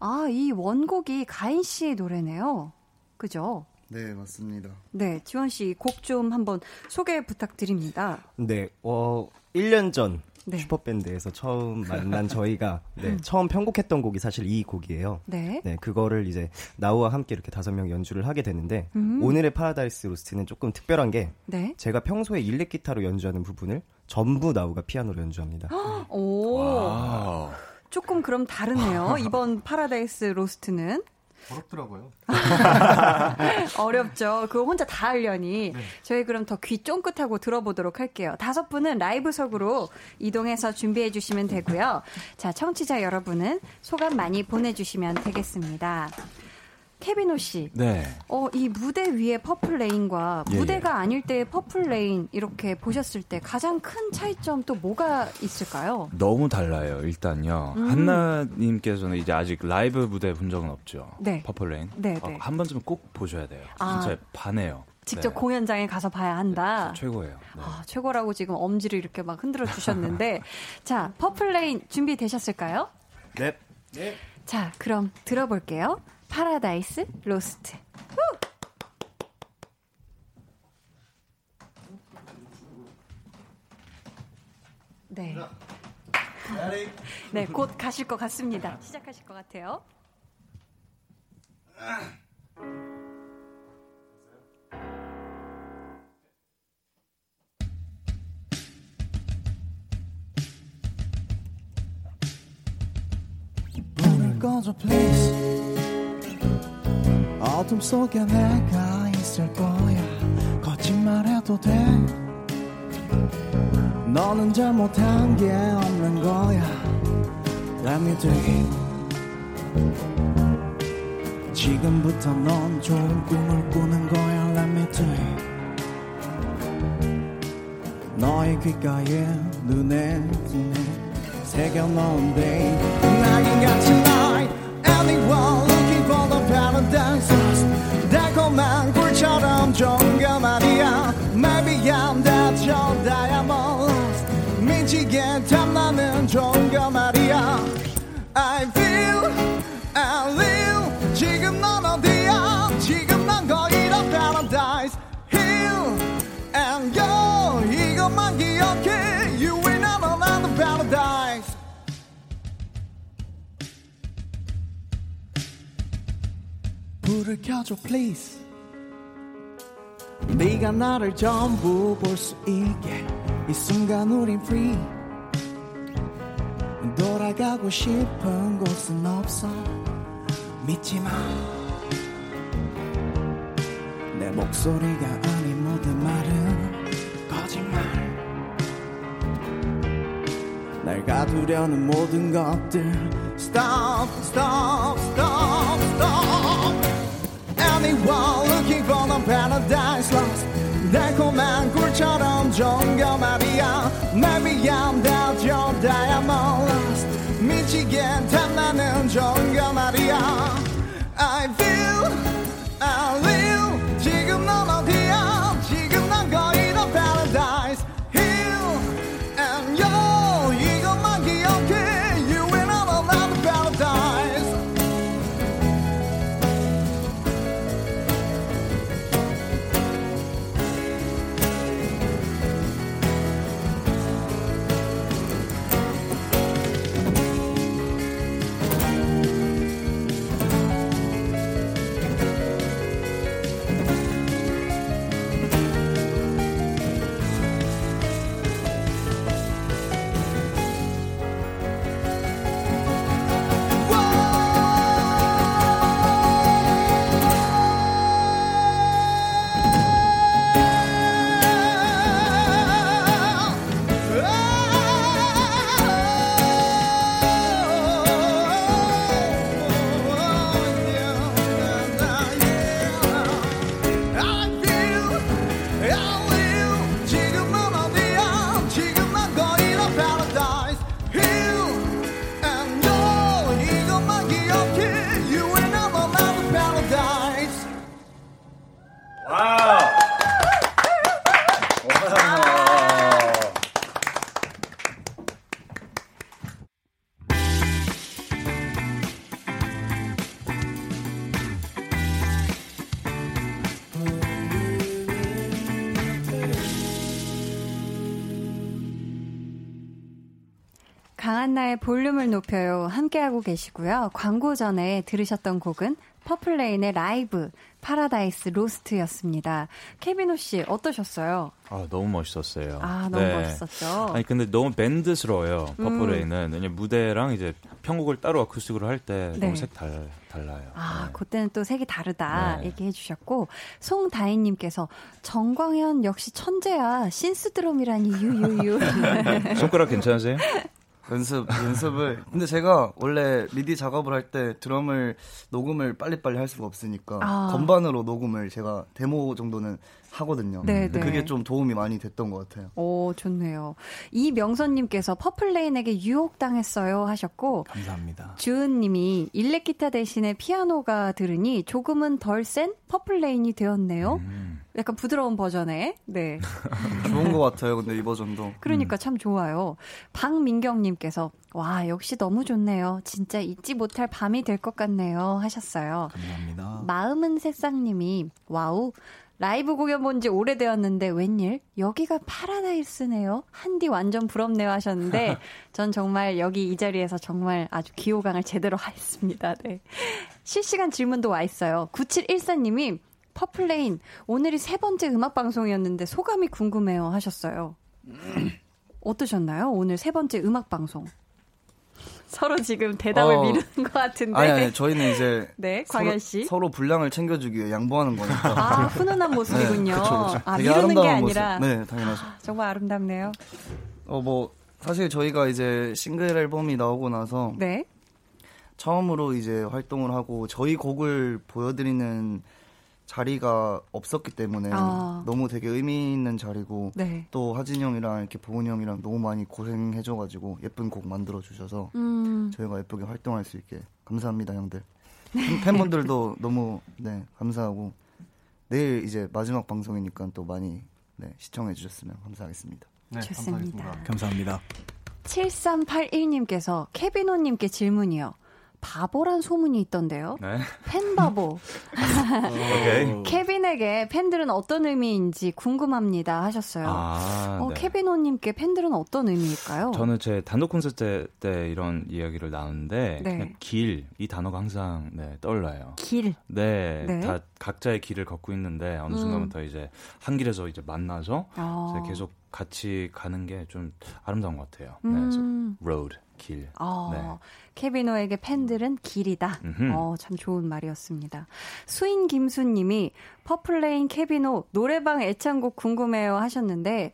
아, 이 원곡이 가인 씨의 노래네요. 그죠? 네, 맞습니다. 네, 지완 씨 곡 좀 한번 소개 부탁드립니다. 네, 어, 1년 전 네. 슈퍼밴드에서 처음 만난 저희가 네, 음. 처음 편곡했던 곡이 사실 이 곡이에요. 네. 네, 그거를 이제 나우와 함께 이렇게 다섯 명 연주를 하게 되는데 음. 오늘의 Paradise Lost는 조금 특별한 게 네. 제가 평소에 일렉 기타로 연주하는 부분을 전부 나우가 피아노로 연주합니다. 오. 조금 그럼 다르네요. 이번 Paradise Lost는. 어렵더라고요. 어렵죠. 그거 혼자 다 하려니. 네. 저희 그럼 더 귀 쫑긋하고 들어보도록 할게요. 다섯 분은 라이브석으로 이동해서 준비해 주시면 되고요. 자, 청취자 여러분은 소감 많이 보내주시면 되겠습니다. 케빈 오 씨. 네. 어, 이 무대 위에 퍼플 레인과 예, 무대가 예. 아닐 때의 퍼플 레인 이렇게 보셨을 때 가장 큰 차이점 또 뭐가 있을까요? 너무 달라요. 일단요. 음. 한나 님께서는 이제 아직 라이브 무대 본 적은 없죠. 네. 퍼플 레인. 네, 어, 네. 한 번쯤 꼭 보셔야 돼요. 아. 진짜 반해요. 직접 네. 공연장에 가서 봐야 한다. 네, 최고예요. 네. 아, 최고라고 지금 엄지를 이렇게 막 흔들어 주셨는데, 자 퍼플 레인 준비 되셨을까요? 네. 네. 자 그럼 들어볼게요. Paradise Lost. 네. 네, 곧 가실 것 같습니다. 시작하실 것 같아요. please 어둠 속에 내가 있을 거야. 거짓말해도 돼. 너는 잘못한 게 없는 거야. Let me do it. 지금부터 넌 좋은 꿈을 꾸는 거야. Let me do it. 너의 귓가에 눈에 눈에 새겨놓은 day 낙인같이 light anyone for the paradise 달콤한 꿀처 불을 켜줘 please. 네가 나를 전부 볼 수 있게 이 순간 우린 free. 돌아가고 싶은 곳은 없어. 믿지마. 내 목소리가 아닌 모든 말은 거짓말. 날 가두려는 모든 것들. Stop, stop, stop, stop Anyone looking for the paradise lost 달콤한 꿀처럼 좋은 거 말이야 Maybe I'm that your diamond lost 미치게 탐나는 좋은 거 말이야 I feel, I live 볼륨을 높여요. 함께하고 계시고요. 광고 전에 들으셨던 곡은 퍼플레인의 라이브 Paradise Lost였습니다. 케빈 오 씨 어떠셨어요? 아 너무 멋있었어요. 아 너무 네. 멋있었죠. 아니 근데 너무 밴드스러워요. 퍼플레인은 음. 왜냐면 무대랑 이제 편곡을 따로 acoustic으로 할때 네. 너무 색 달, 달라요. 아 네. 그때는 또 색이 다르다 네. 얘기해 주셨고 송다인님께서 정광현 역시 천재야 synth 드럼이라니 유유유. 손가락 괜찮으세요? 연습 연습을 근데 제가 원래 미디 작업을 할 때 드럼을 녹음을 빨리빨리 할 수가 없으니까 아. 건반으로 녹음을 제가 데모 정도는 하거든요. 네, 네. 그게 좀 도움이 많이 됐던 것 같아요. 오, 좋네요. 이명선님께서 퍼플레인에게 유혹당했어요 하셨고. 감사합니다. 주은님이 일렉기타 대신에 피아노가 들으니 조금은 덜 센 퍼플레인이 되었네요. 음. 약간 부드러운 버전의, 네. 좋은 것 같아요, 근데 이 버전도. 그러니까 음. 참 좋아요. 박민경님께서, 와, 역시 너무 좋네요. 진짜 잊지 못할 밤이 될 것 같네요. 하셨어요. 감사합니다. 마음은 새싹님이, 와우, 라이브 공연 본 지 오래되었는데 웬일? 여기가 파라다이스네요. 한디 완전 부럽네요 하셨는데 전 정말 여기 이 자리에서 정말 아주 귀호강을 제대로 하였습니다. 네. 실시간 질문도 와 있어요. 9714님이 퍼플레인 오늘이 세 번째 음악 방송이었는데 소감이 궁금해요 하셨어요. 어떠셨나요? 오늘 세 번째 음악 방송. 서로 지금 대답을 어, 미루는 것 같은데. 아니, 아니, 저희는 이제. 네, 광현 씨. 서로, 서로 분량을 챙겨주기 위해 양보하는 거니까. 아, 훈훈한 모습이군요. 네, 그쵸, 그쵸. 아, 미루는 게 아니라. 모습. 네, 당연하죠. 아, 정말 아름답네요. 어, 뭐, 사실 저희가 이제 싱글 앨범이 나오고 나서. 네. 처음으로 이제 활동을 하고 저희 곡을 보여드리는 자리가 없었기 때문에 아. 너무 되게 의미 있는 자리고 네. 또 하진 형이랑 이렇게 보은 형이랑 너무 많이 고생해줘가지고 예쁜 곡 만들어 주셔서 음. 저희가 예쁘게 활동할 수 있게 감사합니다 형들 네. 팬분들도 너무 네 감사하고 내일 이제 마지막 방송이니까 또 많이 네, 시청해 주셨으면 감사하겠습니다. 네, 좋습니다. 감사합니다. 7381님께서 케비노님께 질문이요. 바보란 소문이 있던데요. 네? 팬 바보. 케빈에게 팬들은 어떤 의미인지 궁금합니다 하셨어요. 아, 어, 네. 케빈호님께 팬들은 어떤 의미일까요? 저는 제 단독 콘서트 때 이런 이야기를 나누는데 네. 길, 이 단어가 항상 네, 떠올라요. 길? 네, 네, 다 각자의 길을 걷고 있는데 어느 음. 순간부터 음. 이제 한 길에서 이제 만나서 아. 계속 같이 가는 게 좀 아름다운 것 같아요. 네, 음. road. 길. 어, 네. 케빈오에게 팬들은 길이다. 어, 참 좋은 말이었습니다. 수인 김수님이 퍼플레인 케빈오 노래방 애창곡 궁금해요 하셨는데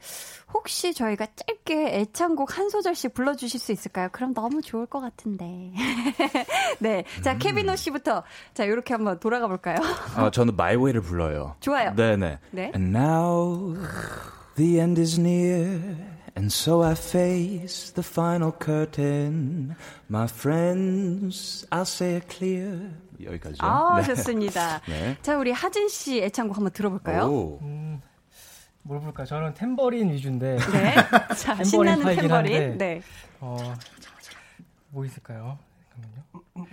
혹시 저희가 짧게 애창곡 한 소절씩 불러주실 수 있을까요? 그럼 너무 좋을 것 같은데. 네, 자 케빈오 씨부터 자 이렇게 한번 돌아가 볼까요? 아 저는 My Way를 불러요. 좋아요. 네네. 네. And now the end is near. And so I face the final curtain. My friends, I'll say it clear. 여기까지요. 아, 네. 좋습니다. 네. 자, 우리 하진 씨 애창곡 한번 들어볼까요? 음, 뭘 볼까? 저는 템버린 위주인데. 네. 자, 신나는 템버린. 한데, 네. 어, 뭐 있을까요? 잠깐만요.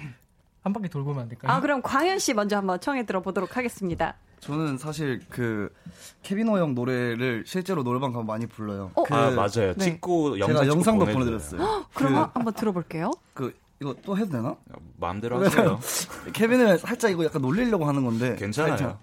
한 바퀴 돌고 오면 안 될까요? 아, 그럼 광현 씨 먼저 한번 청해 들어보도록 하겠습니다. 저는 사실 그 케빈오 형 노래를 실제로 노래방 가면 많이 불러요. 어? 그 아 맞아요. 네. 찍고 영상 제가 영상도 보내드렸어요. 헉, 그럼 그, 한번 들어볼게요. 그 이거 또 해도 되나? 마음대로 하세요. 케빈을 살짝 이거 약간 놀리려고 하는 건데 괜찮아요. 살짝.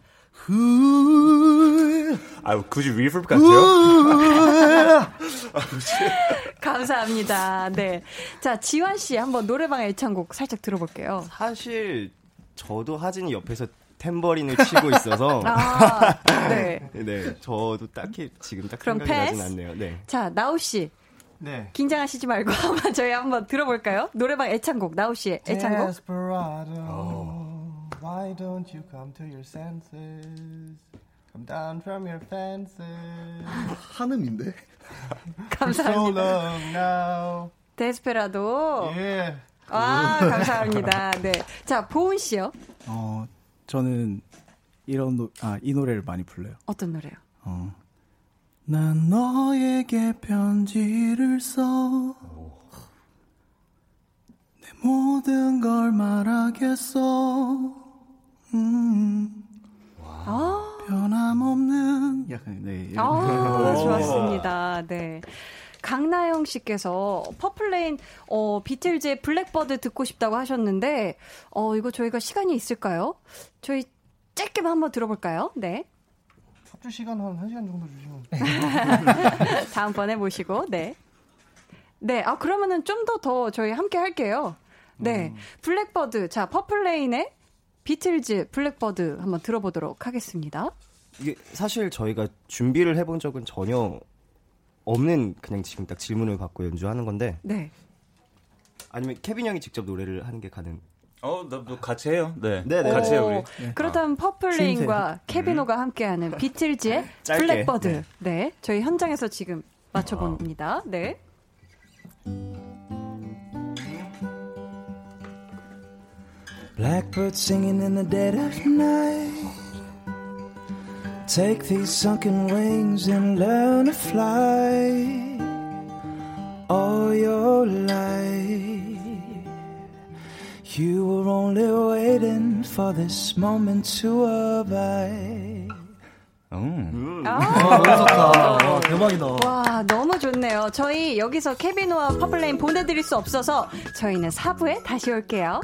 아 굳이 reverb 같아요? 감사합니다. 네. 자, 지환 씨 한번 노래방 애창곡 살짝 들어볼게요. 사실 저도 하진이 옆에서 템버린을 치고 있어서 아, 네. 네. 저도 딱히 지금 딱 생각이 나진 않네요. 네. 자, 나우 씨. 네. 긴장하시지 말고 한번 저희 한번 들어볼까요? 노래방 애창곡 나우 씨의 애창곡. Desperado, oh. why don't you come to your senses? Come down from your fences. 한음인데. 감사합니다. So long now. 데스페라도. 예. 아, 감사합니다. 네. 자, 보은 씨요. 어, 저는 이런 노, 아, 이 노래를 많이 불러요. 어떤 노래요? 어. 난 너에게 편지를 써. 내 모든 걸 말하겠어. 음. 아. 변함없는. 약간, 네. 아, 좋았습니다. 네. 강나영 씨께서 퍼플레인 어 비틀즈의 Blackbird 듣고 싶다고 하셨는데 어 이거 저희가 시간이 있을까요? 저희 짧게만 한번 들어볼까요? 네. 합주 시간 한 1시간 정도 주시면 다음번에 모시고 네. 네. 아 그러면은 좀 더더 더 저희 함께 할게요. 네. 음. Blackbird. 자, 퍼플레인의 비틀즈 Blackbird 한번 들어보도록 하겠습니다. 이게 사실 저희가 준비를 해본 적은 전혀 없는 그냥 지금 딱 질문을 받고 연주하는 건데. 네. 아니면 케빈 형이 직접 노래를 하는 게 가능? 어, 너, 너 같이 해요. 네. 네, 네. 같이 해요, 우리. 네. 그렇다면 아. 퍼플레인과 케빈오가 함께하는 비틀즈의 Blackbird. 네. 네. 저희 현장에서 지금 맞춰 봅니다. 네. Blackbird singing in the dead of night. Take these sunken wings and learn to fly all your life. You were only waiting for this moment to arrive. 음. 아, 너무 좋다. 대박이다. 와, 너무 좋네요. 저희 여기서 케비노와 퍼플레인 보내드릴 수 없어서 저희는 4부에 다시 올게요.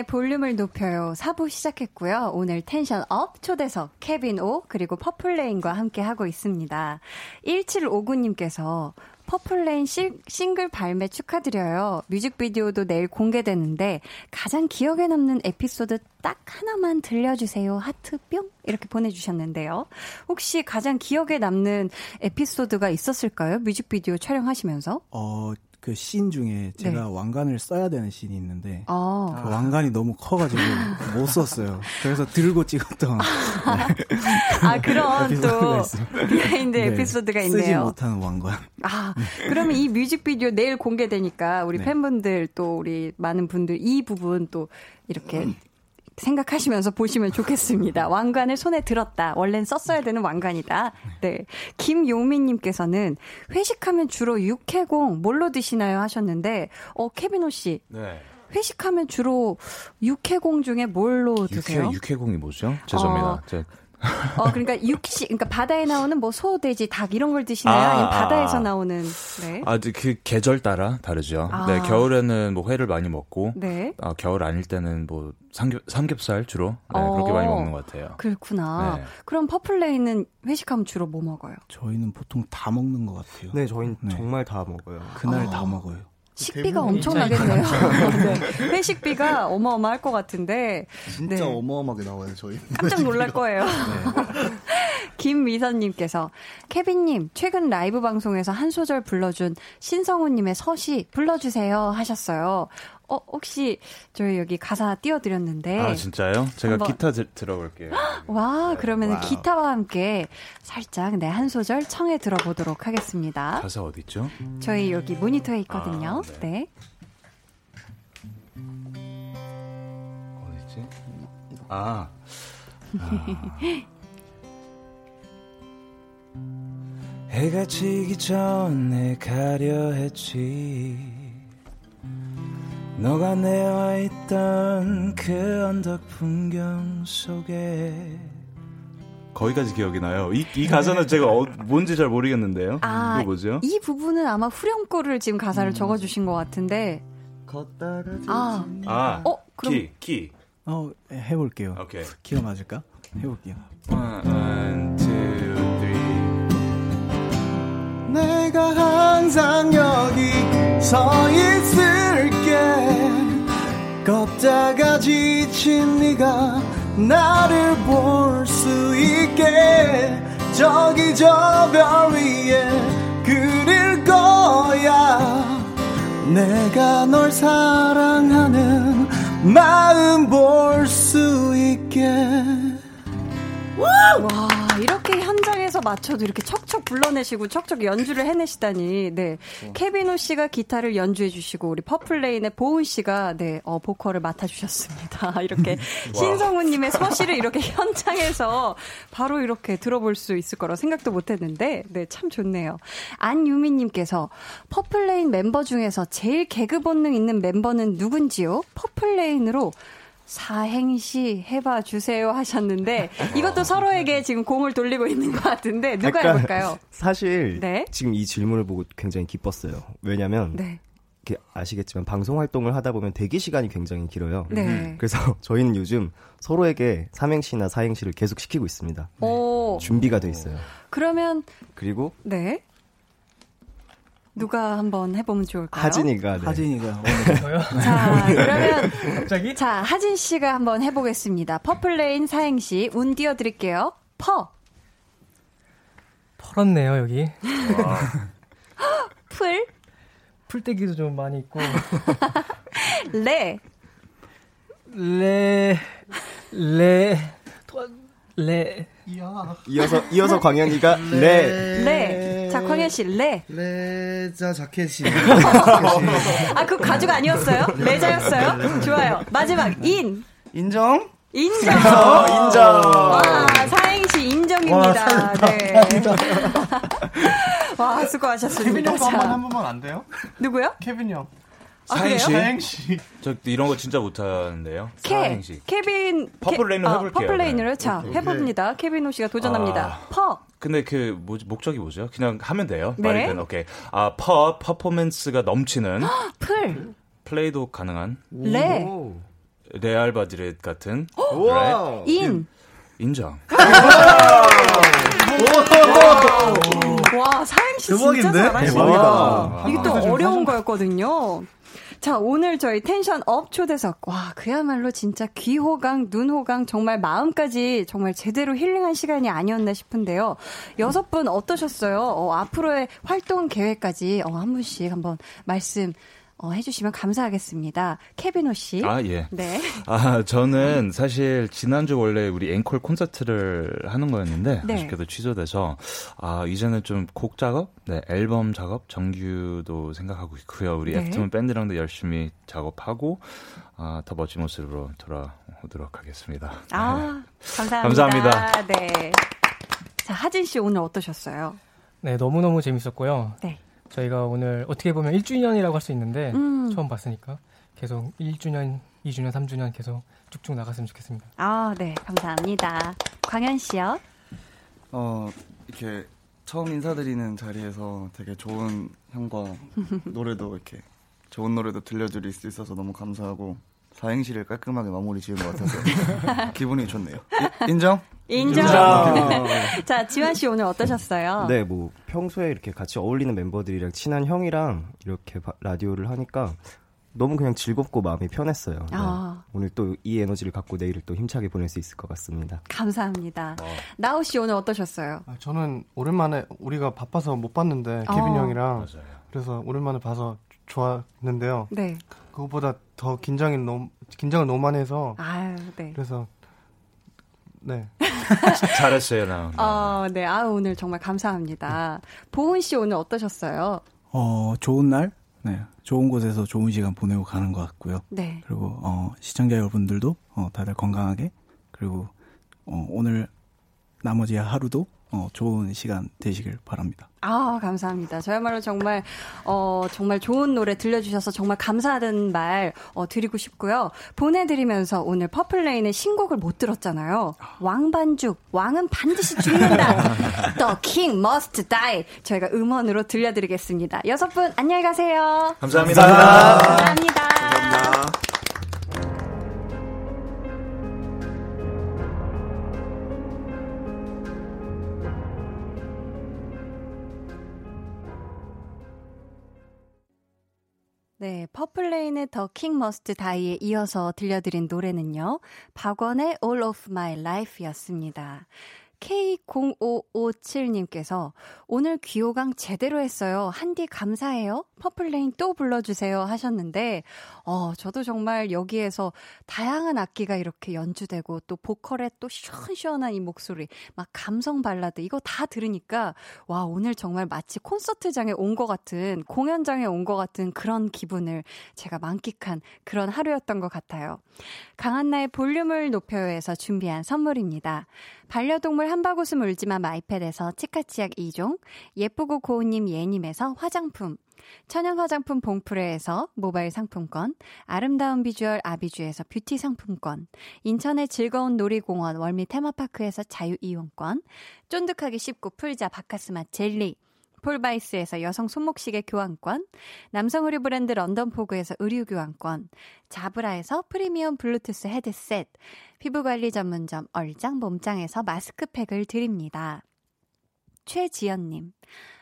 강한나의 볼륨을 높여요. 4부 시작했고요. 오늘 tension up 초대석 케빈 오 그리고 퍼플레인과 함께 하고 있습니다. 1759님께서 퍼플레인 싱글 발매 축하드려요. 뮤직비디오도 내일 공개되는데 가장 기억에 남는 에피소드 딱 하나만 들려주세요. 하트 뿅 이렇게 보내주셨는데요. 혹시 가장 기억에 남는 에피소드가 있었을까요? 뮤직비디오 촬영하시면서? 어 그 씬 중에 제가 네. 왕관을 써야 되는 씬이 있는데 아. 그 왕관이 너무 커가지고 못 썼어요. 그래서 들고 찍었던 아 그런 또 behind 네, 에피소드가 있네요. 쓰지 못하는 왕관. 아 그러면 이 뮤직비디오 내일 공개되니까 우리 네. 팬분들 또 우리 많은 분들 이 부분 또 이렇게 생각하시면서 보시면 좋겠습니다. 왕관을 손에 들었다. 원래는 썼어야 되는 왕관이다. 네. 김용민님께서는 회식하면 주로 육해공 뭘로 드시나요? 하셨는데, 어, 케비노 씨. 네. 회식하면 주로 육해공 중에 뭘로 드세요? 육해, 육해공이 뭐죠? 죄송합니다. 어, 어, 그러니까 육식, 그러니까 바다에 나오는 뭐 소, 돼지, 닭 이런 걸 드시나요? 아, 아니면 바다에서 아, 나오는, 네. 아, 그 계절 따라 다르죠. 아. 네, 겨울에는 뭐 회를 많이 먹고, 네. 아, 겨울 아닐 때는 뭐 삼겹, 삼겹살 주로, 네, 어, 그렇게 많이 먹는 것 같아요. 그렇구나. 네. 그럼 퍼플레이는 회식하면 주로 뭐 먹어요? 저희는 보통 다 먹는 것 같아요. 네, 저희는 네. 정말 다 먹어요. 그날 다 먹어요. 식비가 엄청나겠네요. 네. 회식비가 어마어마할 것 같은데. 진짜 네. 어마어마하게 나와요, 저희. 깜짝 놀랄 거예요. 네. 김미선님께서 케빈님 최근 라이브 방송에서 한 소절 불러준 신성우님의 서시 불러주세요 하셨어요. 어, 혹시 저희 여기 가사 띄워드렸는데. 아, 진짜요? 제가 한번... 기타 들, 들어볼게요. 와, 그러면 은 기타와 함께 살짝 네, 한 소절 청해 들어보도록 하겠습니다. 가사 어디있죠 저희 여기 모니터에 있거든요. 아, 네. 네. 어디있지? 아. 아. 해가 지기 전에 가려 했지 너가 내와 있던 그 언덕 풍경 속에 거기까지 기억이 나요. 이, 이 가사는 제가 어, 뭔지 잘 모르겠는데요. 아, 이거 뭐죠? 이 부분은 아마 후렴구를 지금 가사를 음. 적어주신 것 같은데. 걷다가 아, 아, 어, 그럼 키, 키. 어, 해볼게요. 오케이. 키가 맞을까? 해볼게요. One, two, 내가 항상 여기 서 있을게 걷다가 지친 네가 나를 볼 수 있게. 저기 저 별 위에 그릴 거야. 내가 널 사랑하는 마음 볼 수 있게. 와, 이렇게 현장에서 맞춰도 이렇게 척척 불러내시고 척척 연주를 해내시다니. 네. 어. 케빈오 씨가 기타를 연주해 주시고 우리 퍼플레인의 보은 씨가 네, 어, 보컬을 맡아 주셨습니다. 이렇게 신성우 님의 서시를 이렇게 현장에서 바로 이렇게 들어볼 수 있을 거라 생각도 못 했는데 네, 참 좋네요. 안유미 님께서 퍼플레인 멤버 중에서 제일 개그 본능 있는 멤버는 누군지요? 퍼플레인으로 사행시 해봐 주세요 하셨는데 이것도 서로에게 지금 공을 돌리고 있는 것 같은데 누가 해볼까요? 사실 네? 지금 이 질문을 보고 굉장히 기뻤어요. 왜냐면 네. 아시겠지만 방송 활동을 하다 보면 대기 시간이 굉장히 길어요. 네. 그래서 저희는 요즘 서로에게 삼행시나 사행시를 계속 시키고 있습니다. 오. 준비가 돼 있어요. 그러면 그리고 네. 누가 한번 해보면 좋을까요? 하진이가. 네. 하진이가. 자, 그러면. 갑자기? 자, 하진 씨가 한번 해보겠습니다. 퍼플레인 사행시 운 띄워드릴게요. 퍼. 퍼렇네요, 여기. 풀. 풀떼기도 좀 많이 있고. 레. 레. 레. 레. 이어서 이어서 광현이가 레. 레. 자 광현 씨 레. 레자 자켓이. 아 그 가죽 아니었어요? 레자였어요? 좋아요. 마지막 인. 인정. 인정. 어, 인정. 와 사행시 인정입니다. 와, 네. 와 수고하셨습니다. 케빈 형 한번 한 번만 안 돼요? 누구요? 케빈 형. 아, 사행시? 사행시. 저 이런 거 진짜 못하는데요. 케, 사행시. 케빈. 퍼플레인을 케, 해볼게요. 아, 퍼플레인으로. 네. 자, 오케이. 해봅니다. 케빈 씨가 도전합니다. 아, 퍼. 근데 그, 뭐지, 목적이 뭐죠? 그냥 하면 돼요. 네. 말이든, 오케이. 아, 퍼, 퍼포먼스가 넘치는. 풀. 플레이도 가능한. 레. 레알 마드리드 같은. right? 인. 인정. 와, 사행시 진짜 잘하시네요. 이게 또 어려운 거였거든요. 자, 오늘 저희 텐션 up 초대석. 와, 그야말로 진짜 귀호강, 눈호강, 정말 마음까지 정말 제대로 힐링한 시간이 아니었나 싶은데요. 여섯 분 어떠셨어요? 어, 앞으로의 활동 계획까지 어, 한 분씩 한번 말씀 어, 해주시면 감사하겠습니다. 케비노 씨. 아, 예. 네. 아, 저는 사실 지난주 원래 우리 앵콜 콘서트를 하는 거였는데, 네. 아쉽게도 취소돼서, 아, 이제는 좀 곡 작업? 네, 앨범 작업? 정규도 생각하고 있고요. 우리 네. 애프터문 밴드랑도 열심히 작업하고, 아, 더 멋진 모습으로 돌아오도록 하겠습니다. 아, 네. 감사합니다. 감사합니다. 네. 자, 하진 씨 오늘 어떠셨어요? 네, 너무너무 재밌었고요. 네. 저희가 오늘 어떻게 보면 1주년이라고 할 수 있는데 음. 처음 봤으니까 계속 1주년, 2주년, 3주년 계속 쭉쭉 나갔으면 좋겠습니다. 아, 네. 감사합니다. 광현 씨요? 어, 이렇게 처음 인사드리는 자리에서 되게 좋은 형과 노래도 이렇게 좋은 노래도 들려드릴 수 있어서 너무 감사하고 사행시를 깔끔하게 마무리 지은 것 같아서 기분이 좋네요. 이, 인정? 인정. 인정. 자, 지환 씨 오늘 어떠셨어요? 네, 뭐 평소에 이렇게 같이 어울리는 멤버들이랑 친한 형이랑 이렇게 라디오를 하니까 너무 그냥 즐겁고 마음이 편했어요. 네. 아. 오늘 또 이 에너지를 갖고 내일을 또 힘차게 보낼 수 있을 것 같습니다. 감사합니다. 어. 나우 씨 오늘 어떠셨어요? 아, 저는 오랜만에 우리가 바빠서 못 봤는데 어. 케빈 형이랑 맞아요. 그래서 오랜만에 봐서 좋았는데요. 네. 그것보다 더 긴장이 너무 긴장을 너무 많이 해서 아유, 네. 그래서 네. 잘했어요, 나. 어, 네. 아, 오늘 정말 감사합니다. 보은 씨 오늘 어떠셨어요? 어, 좋은 날? 네. 좋은 곳에서 좋은 시간 보내고 가는 것 같고요. 네. 그리고, 어, 시청자 여러분들도, 어, 다들 건강하게, 그리고, 어, 오늘 나머지 하루도 어, 좋은 시간 되시길 바랍니다. 아, 감사합니다. 저야말로 정말, 어, 정말 좋은 노래 들려주셔서 정말 감사하다는 말, 어, 드리고 싶고요. 보내드리면서 오늘 퍼플레인의 신곡을 못 들었잖아요. 왕반죽, 왕은 반드시 죽는다. The King Must Die. 저희가 음원으로 들려드리겠습니다. 여섯 분, 안녕히 가세요. 감사합니다. 감사합니다. 감사합니다. 감사합니다. 네, 퍼플레인의 The King Must Die에 이어서 들려드린 노래는요. 박원의 All of My Life였습니다. K0557님께서 오늘 귀호강 제대로 했어요. 한디 감사해요. 퍼플레인 또 불러주세요 하셨는데, 어, 저도 정말 여기에서 다양한 악기가 이렇게 연주되고 또 보컬의 또 시원시원한 이 목소리, 막 감성 발라드 이거 다 들으니까 와, 오늘 정말 마치 콘서트장에 온 것 같은, 공연장에 온 것 같은 그런 기분을 제가 만끽한 그런 하루였던 것 같아요. 강한나의 볼륨을 높여요에서 준비한 선물입니다. 반려동물 한바구음 울지마 마이패드에서 치카치약 2종, 예쁘고 고운님 예님에서 화장품, 천연 화장품 봉프레에서 모바일 상품권, 아름다운 비주얼 아비주에서 뷰티 상품권, 인천의 즐거운 놀이공원 월미 테마파크에서 자유 이용권, 쫀득하게 씹고 풀자 박카스맛 젤리, 폴바이스에서 여성 손목시계 교환권, 남성 의류 브랜드 런던포그에서 의류 교환권, 자브라에서 프리미엄 블루투스 헤드셋, 피부관리 전문점 얼짱 몸짱에서 마스크팩을 드립니다. 최지연님,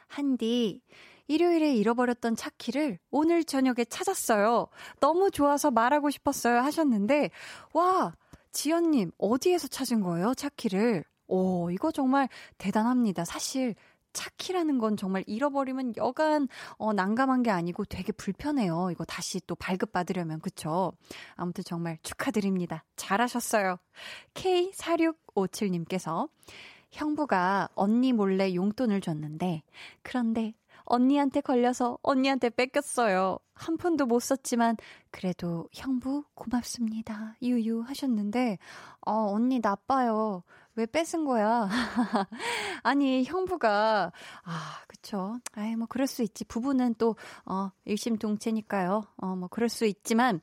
한디, 일요일에 잃어버렸던 차키를 오늘 저녁에 찾았어요. 너무 좋아서 말하고 싶었어요 하셨는데, 와, 지연님, 어디에서 찾은 거예요, 차키를? 오, 이거 정말 대단합니다. 사실 차키라는 건 정말 잃어버리면 여간 어, 난감한 게 아니고 되게 불편해요. 이거 다시 또 발급받으려면 그쵸? 아무튼 정말 축하드립니다. 잘하셨어요. K4657님께서 형부가 언니 몰래 용돈을 줬는데 그런데 언니한테 걸려서 언니한테 뺏겼어요. 한 푼도 못 썼지만 그래도 형부 고맙습니다. 유유 하셨는데 어 언니 나빠요. 왜 뺏은 거야? 아니 형부가 아 그쵸. 아이 뭐 그럴 수 있지. 부부는 또 어 일심동체니까요. 어 뭐 그럴 수 있지만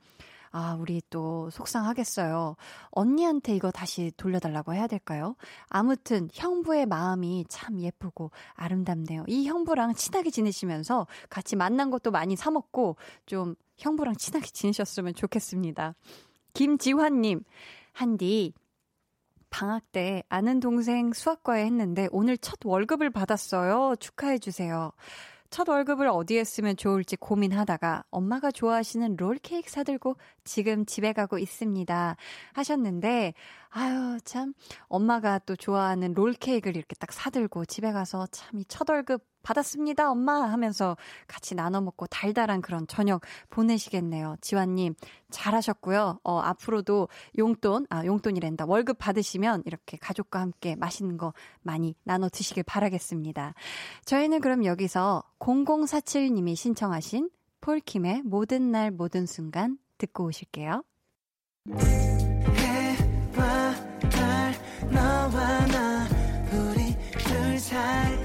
아, 우리 또 속상하겠어요. 언니한테 이거 다시 돌려달라고 해야 될까요? 아무튼 형부의 마음이 참 예쁘고 아름답네요. 이 형부랑 친하게 지내시면서 같이 만난 것도 많이 사먹고 좀 형부랑 친하게 지내셨으면 좋겠습니다. 김지환님, 한디, 방학 때 아는 동생 수학과에 했는데 오늘 첫 월급을 받았어요. 축하해 주세요. 첫 월급을 어디에 쓰면 좋을지 고민하다가 엄마가 좋아하시는 롤케이크 사들고 지금 집에 가고 있습니다. 하셨는데, 아유, 참, 엄마가 또 좋아하는 롤케이크를 이렇게 딱 사들고 집에 가서 참 이 첫 월급 받았습니다, 엄마! 하면서 같이 나눠 먹고 달달한 그런 저녁 보내시겠네요. 지환님, 잘하셨고요. 어, 앞으로도 용돈, 아, 용돈이랜다. 월급 받으시면 이렇게 가족과 함께 맛있는 거 많이 나눠 드시길 바라겠습니다. 저희는 그럼 여기서 0047님이 신청하신 폴킴의 모든 날 모든 순간 듣고 오실게요. 해와 달, 너와 나, 우리 둘 사이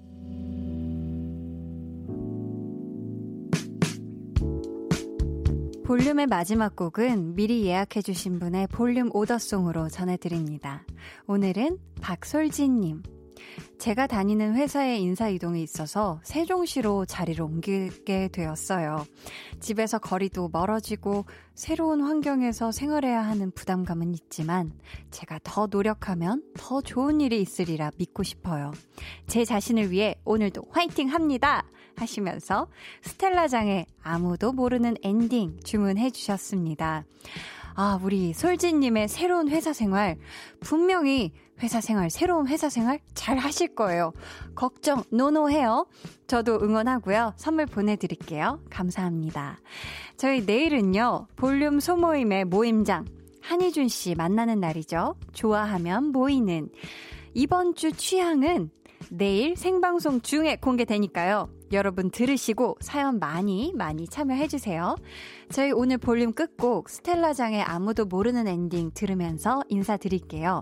볼륨의 마지막 곡은 미리 예약해주신 분의 볼륨 오더송으로 전해드립니다. 오늘은 박솔진님. 제가 다니는 회사에 인사 이동이 있어서 세종시로 자리를 옮기게 되었어요. 집에서 거리도 멀어지고 새로운 환경에서 생활해야 하는 부담감은 있지만 제가 더 노력하면 더 좋은 일이 있으리라 믿고 싶어요. 제 자신을 위해 오늘도 화이팅 합니다! 하시면서 스텔라장의 아무도 모르는 엔딩 주문해 주셨습니다. 아, 우리 솔지님의 새로운 회사 생활, 분명히 회사 생활, 새로운 회사 생활 잘 하실 거예요. 걱정, 노노해요. 저도 응원하고요. 선물 보내드릴게요. 감사합니다. 저희 내일은요, 볼륨 소모임의 모임장, 한희준 씨 만나는 날이죠. 좋아하면 모이는. 이번 주 취향은 내일 생방송 중에 공개되니까요. 여러분 들으시고 사연 많이 많이 참여해주세요. 저희 오늘 볼륨 끝곡 스텔라장의 아무도 모르는 엔딩 들으면서 인사드릴게요.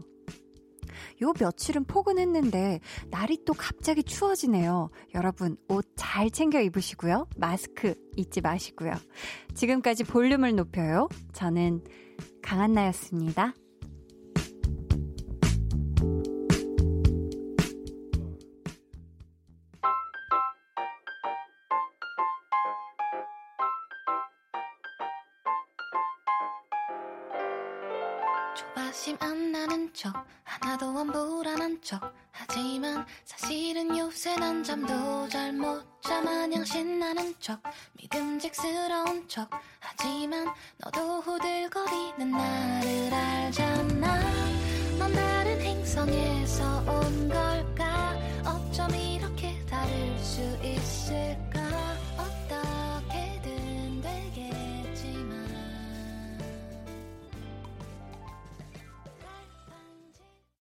요 며칠은 포근했는데 날이 또 갑자기 추워지네요. 여러분 옷 잘 챙겨 입으시고요. 마스크 잊지 마시고요. 지금까지 볼륨을 높여요. 저는 강한나였습니다. 조바심 안 나는 척 하나도 안 불안한 척. 하지만 사실은 요새 난 잠도 잘 못 자 마냥 신나는 척. 믿음직스러운 척. 하지만 너도 후들거리는 나를 알잖아. 넌 다른 행성에서 온 걸까? 어쩜 이렇게 다를 수 있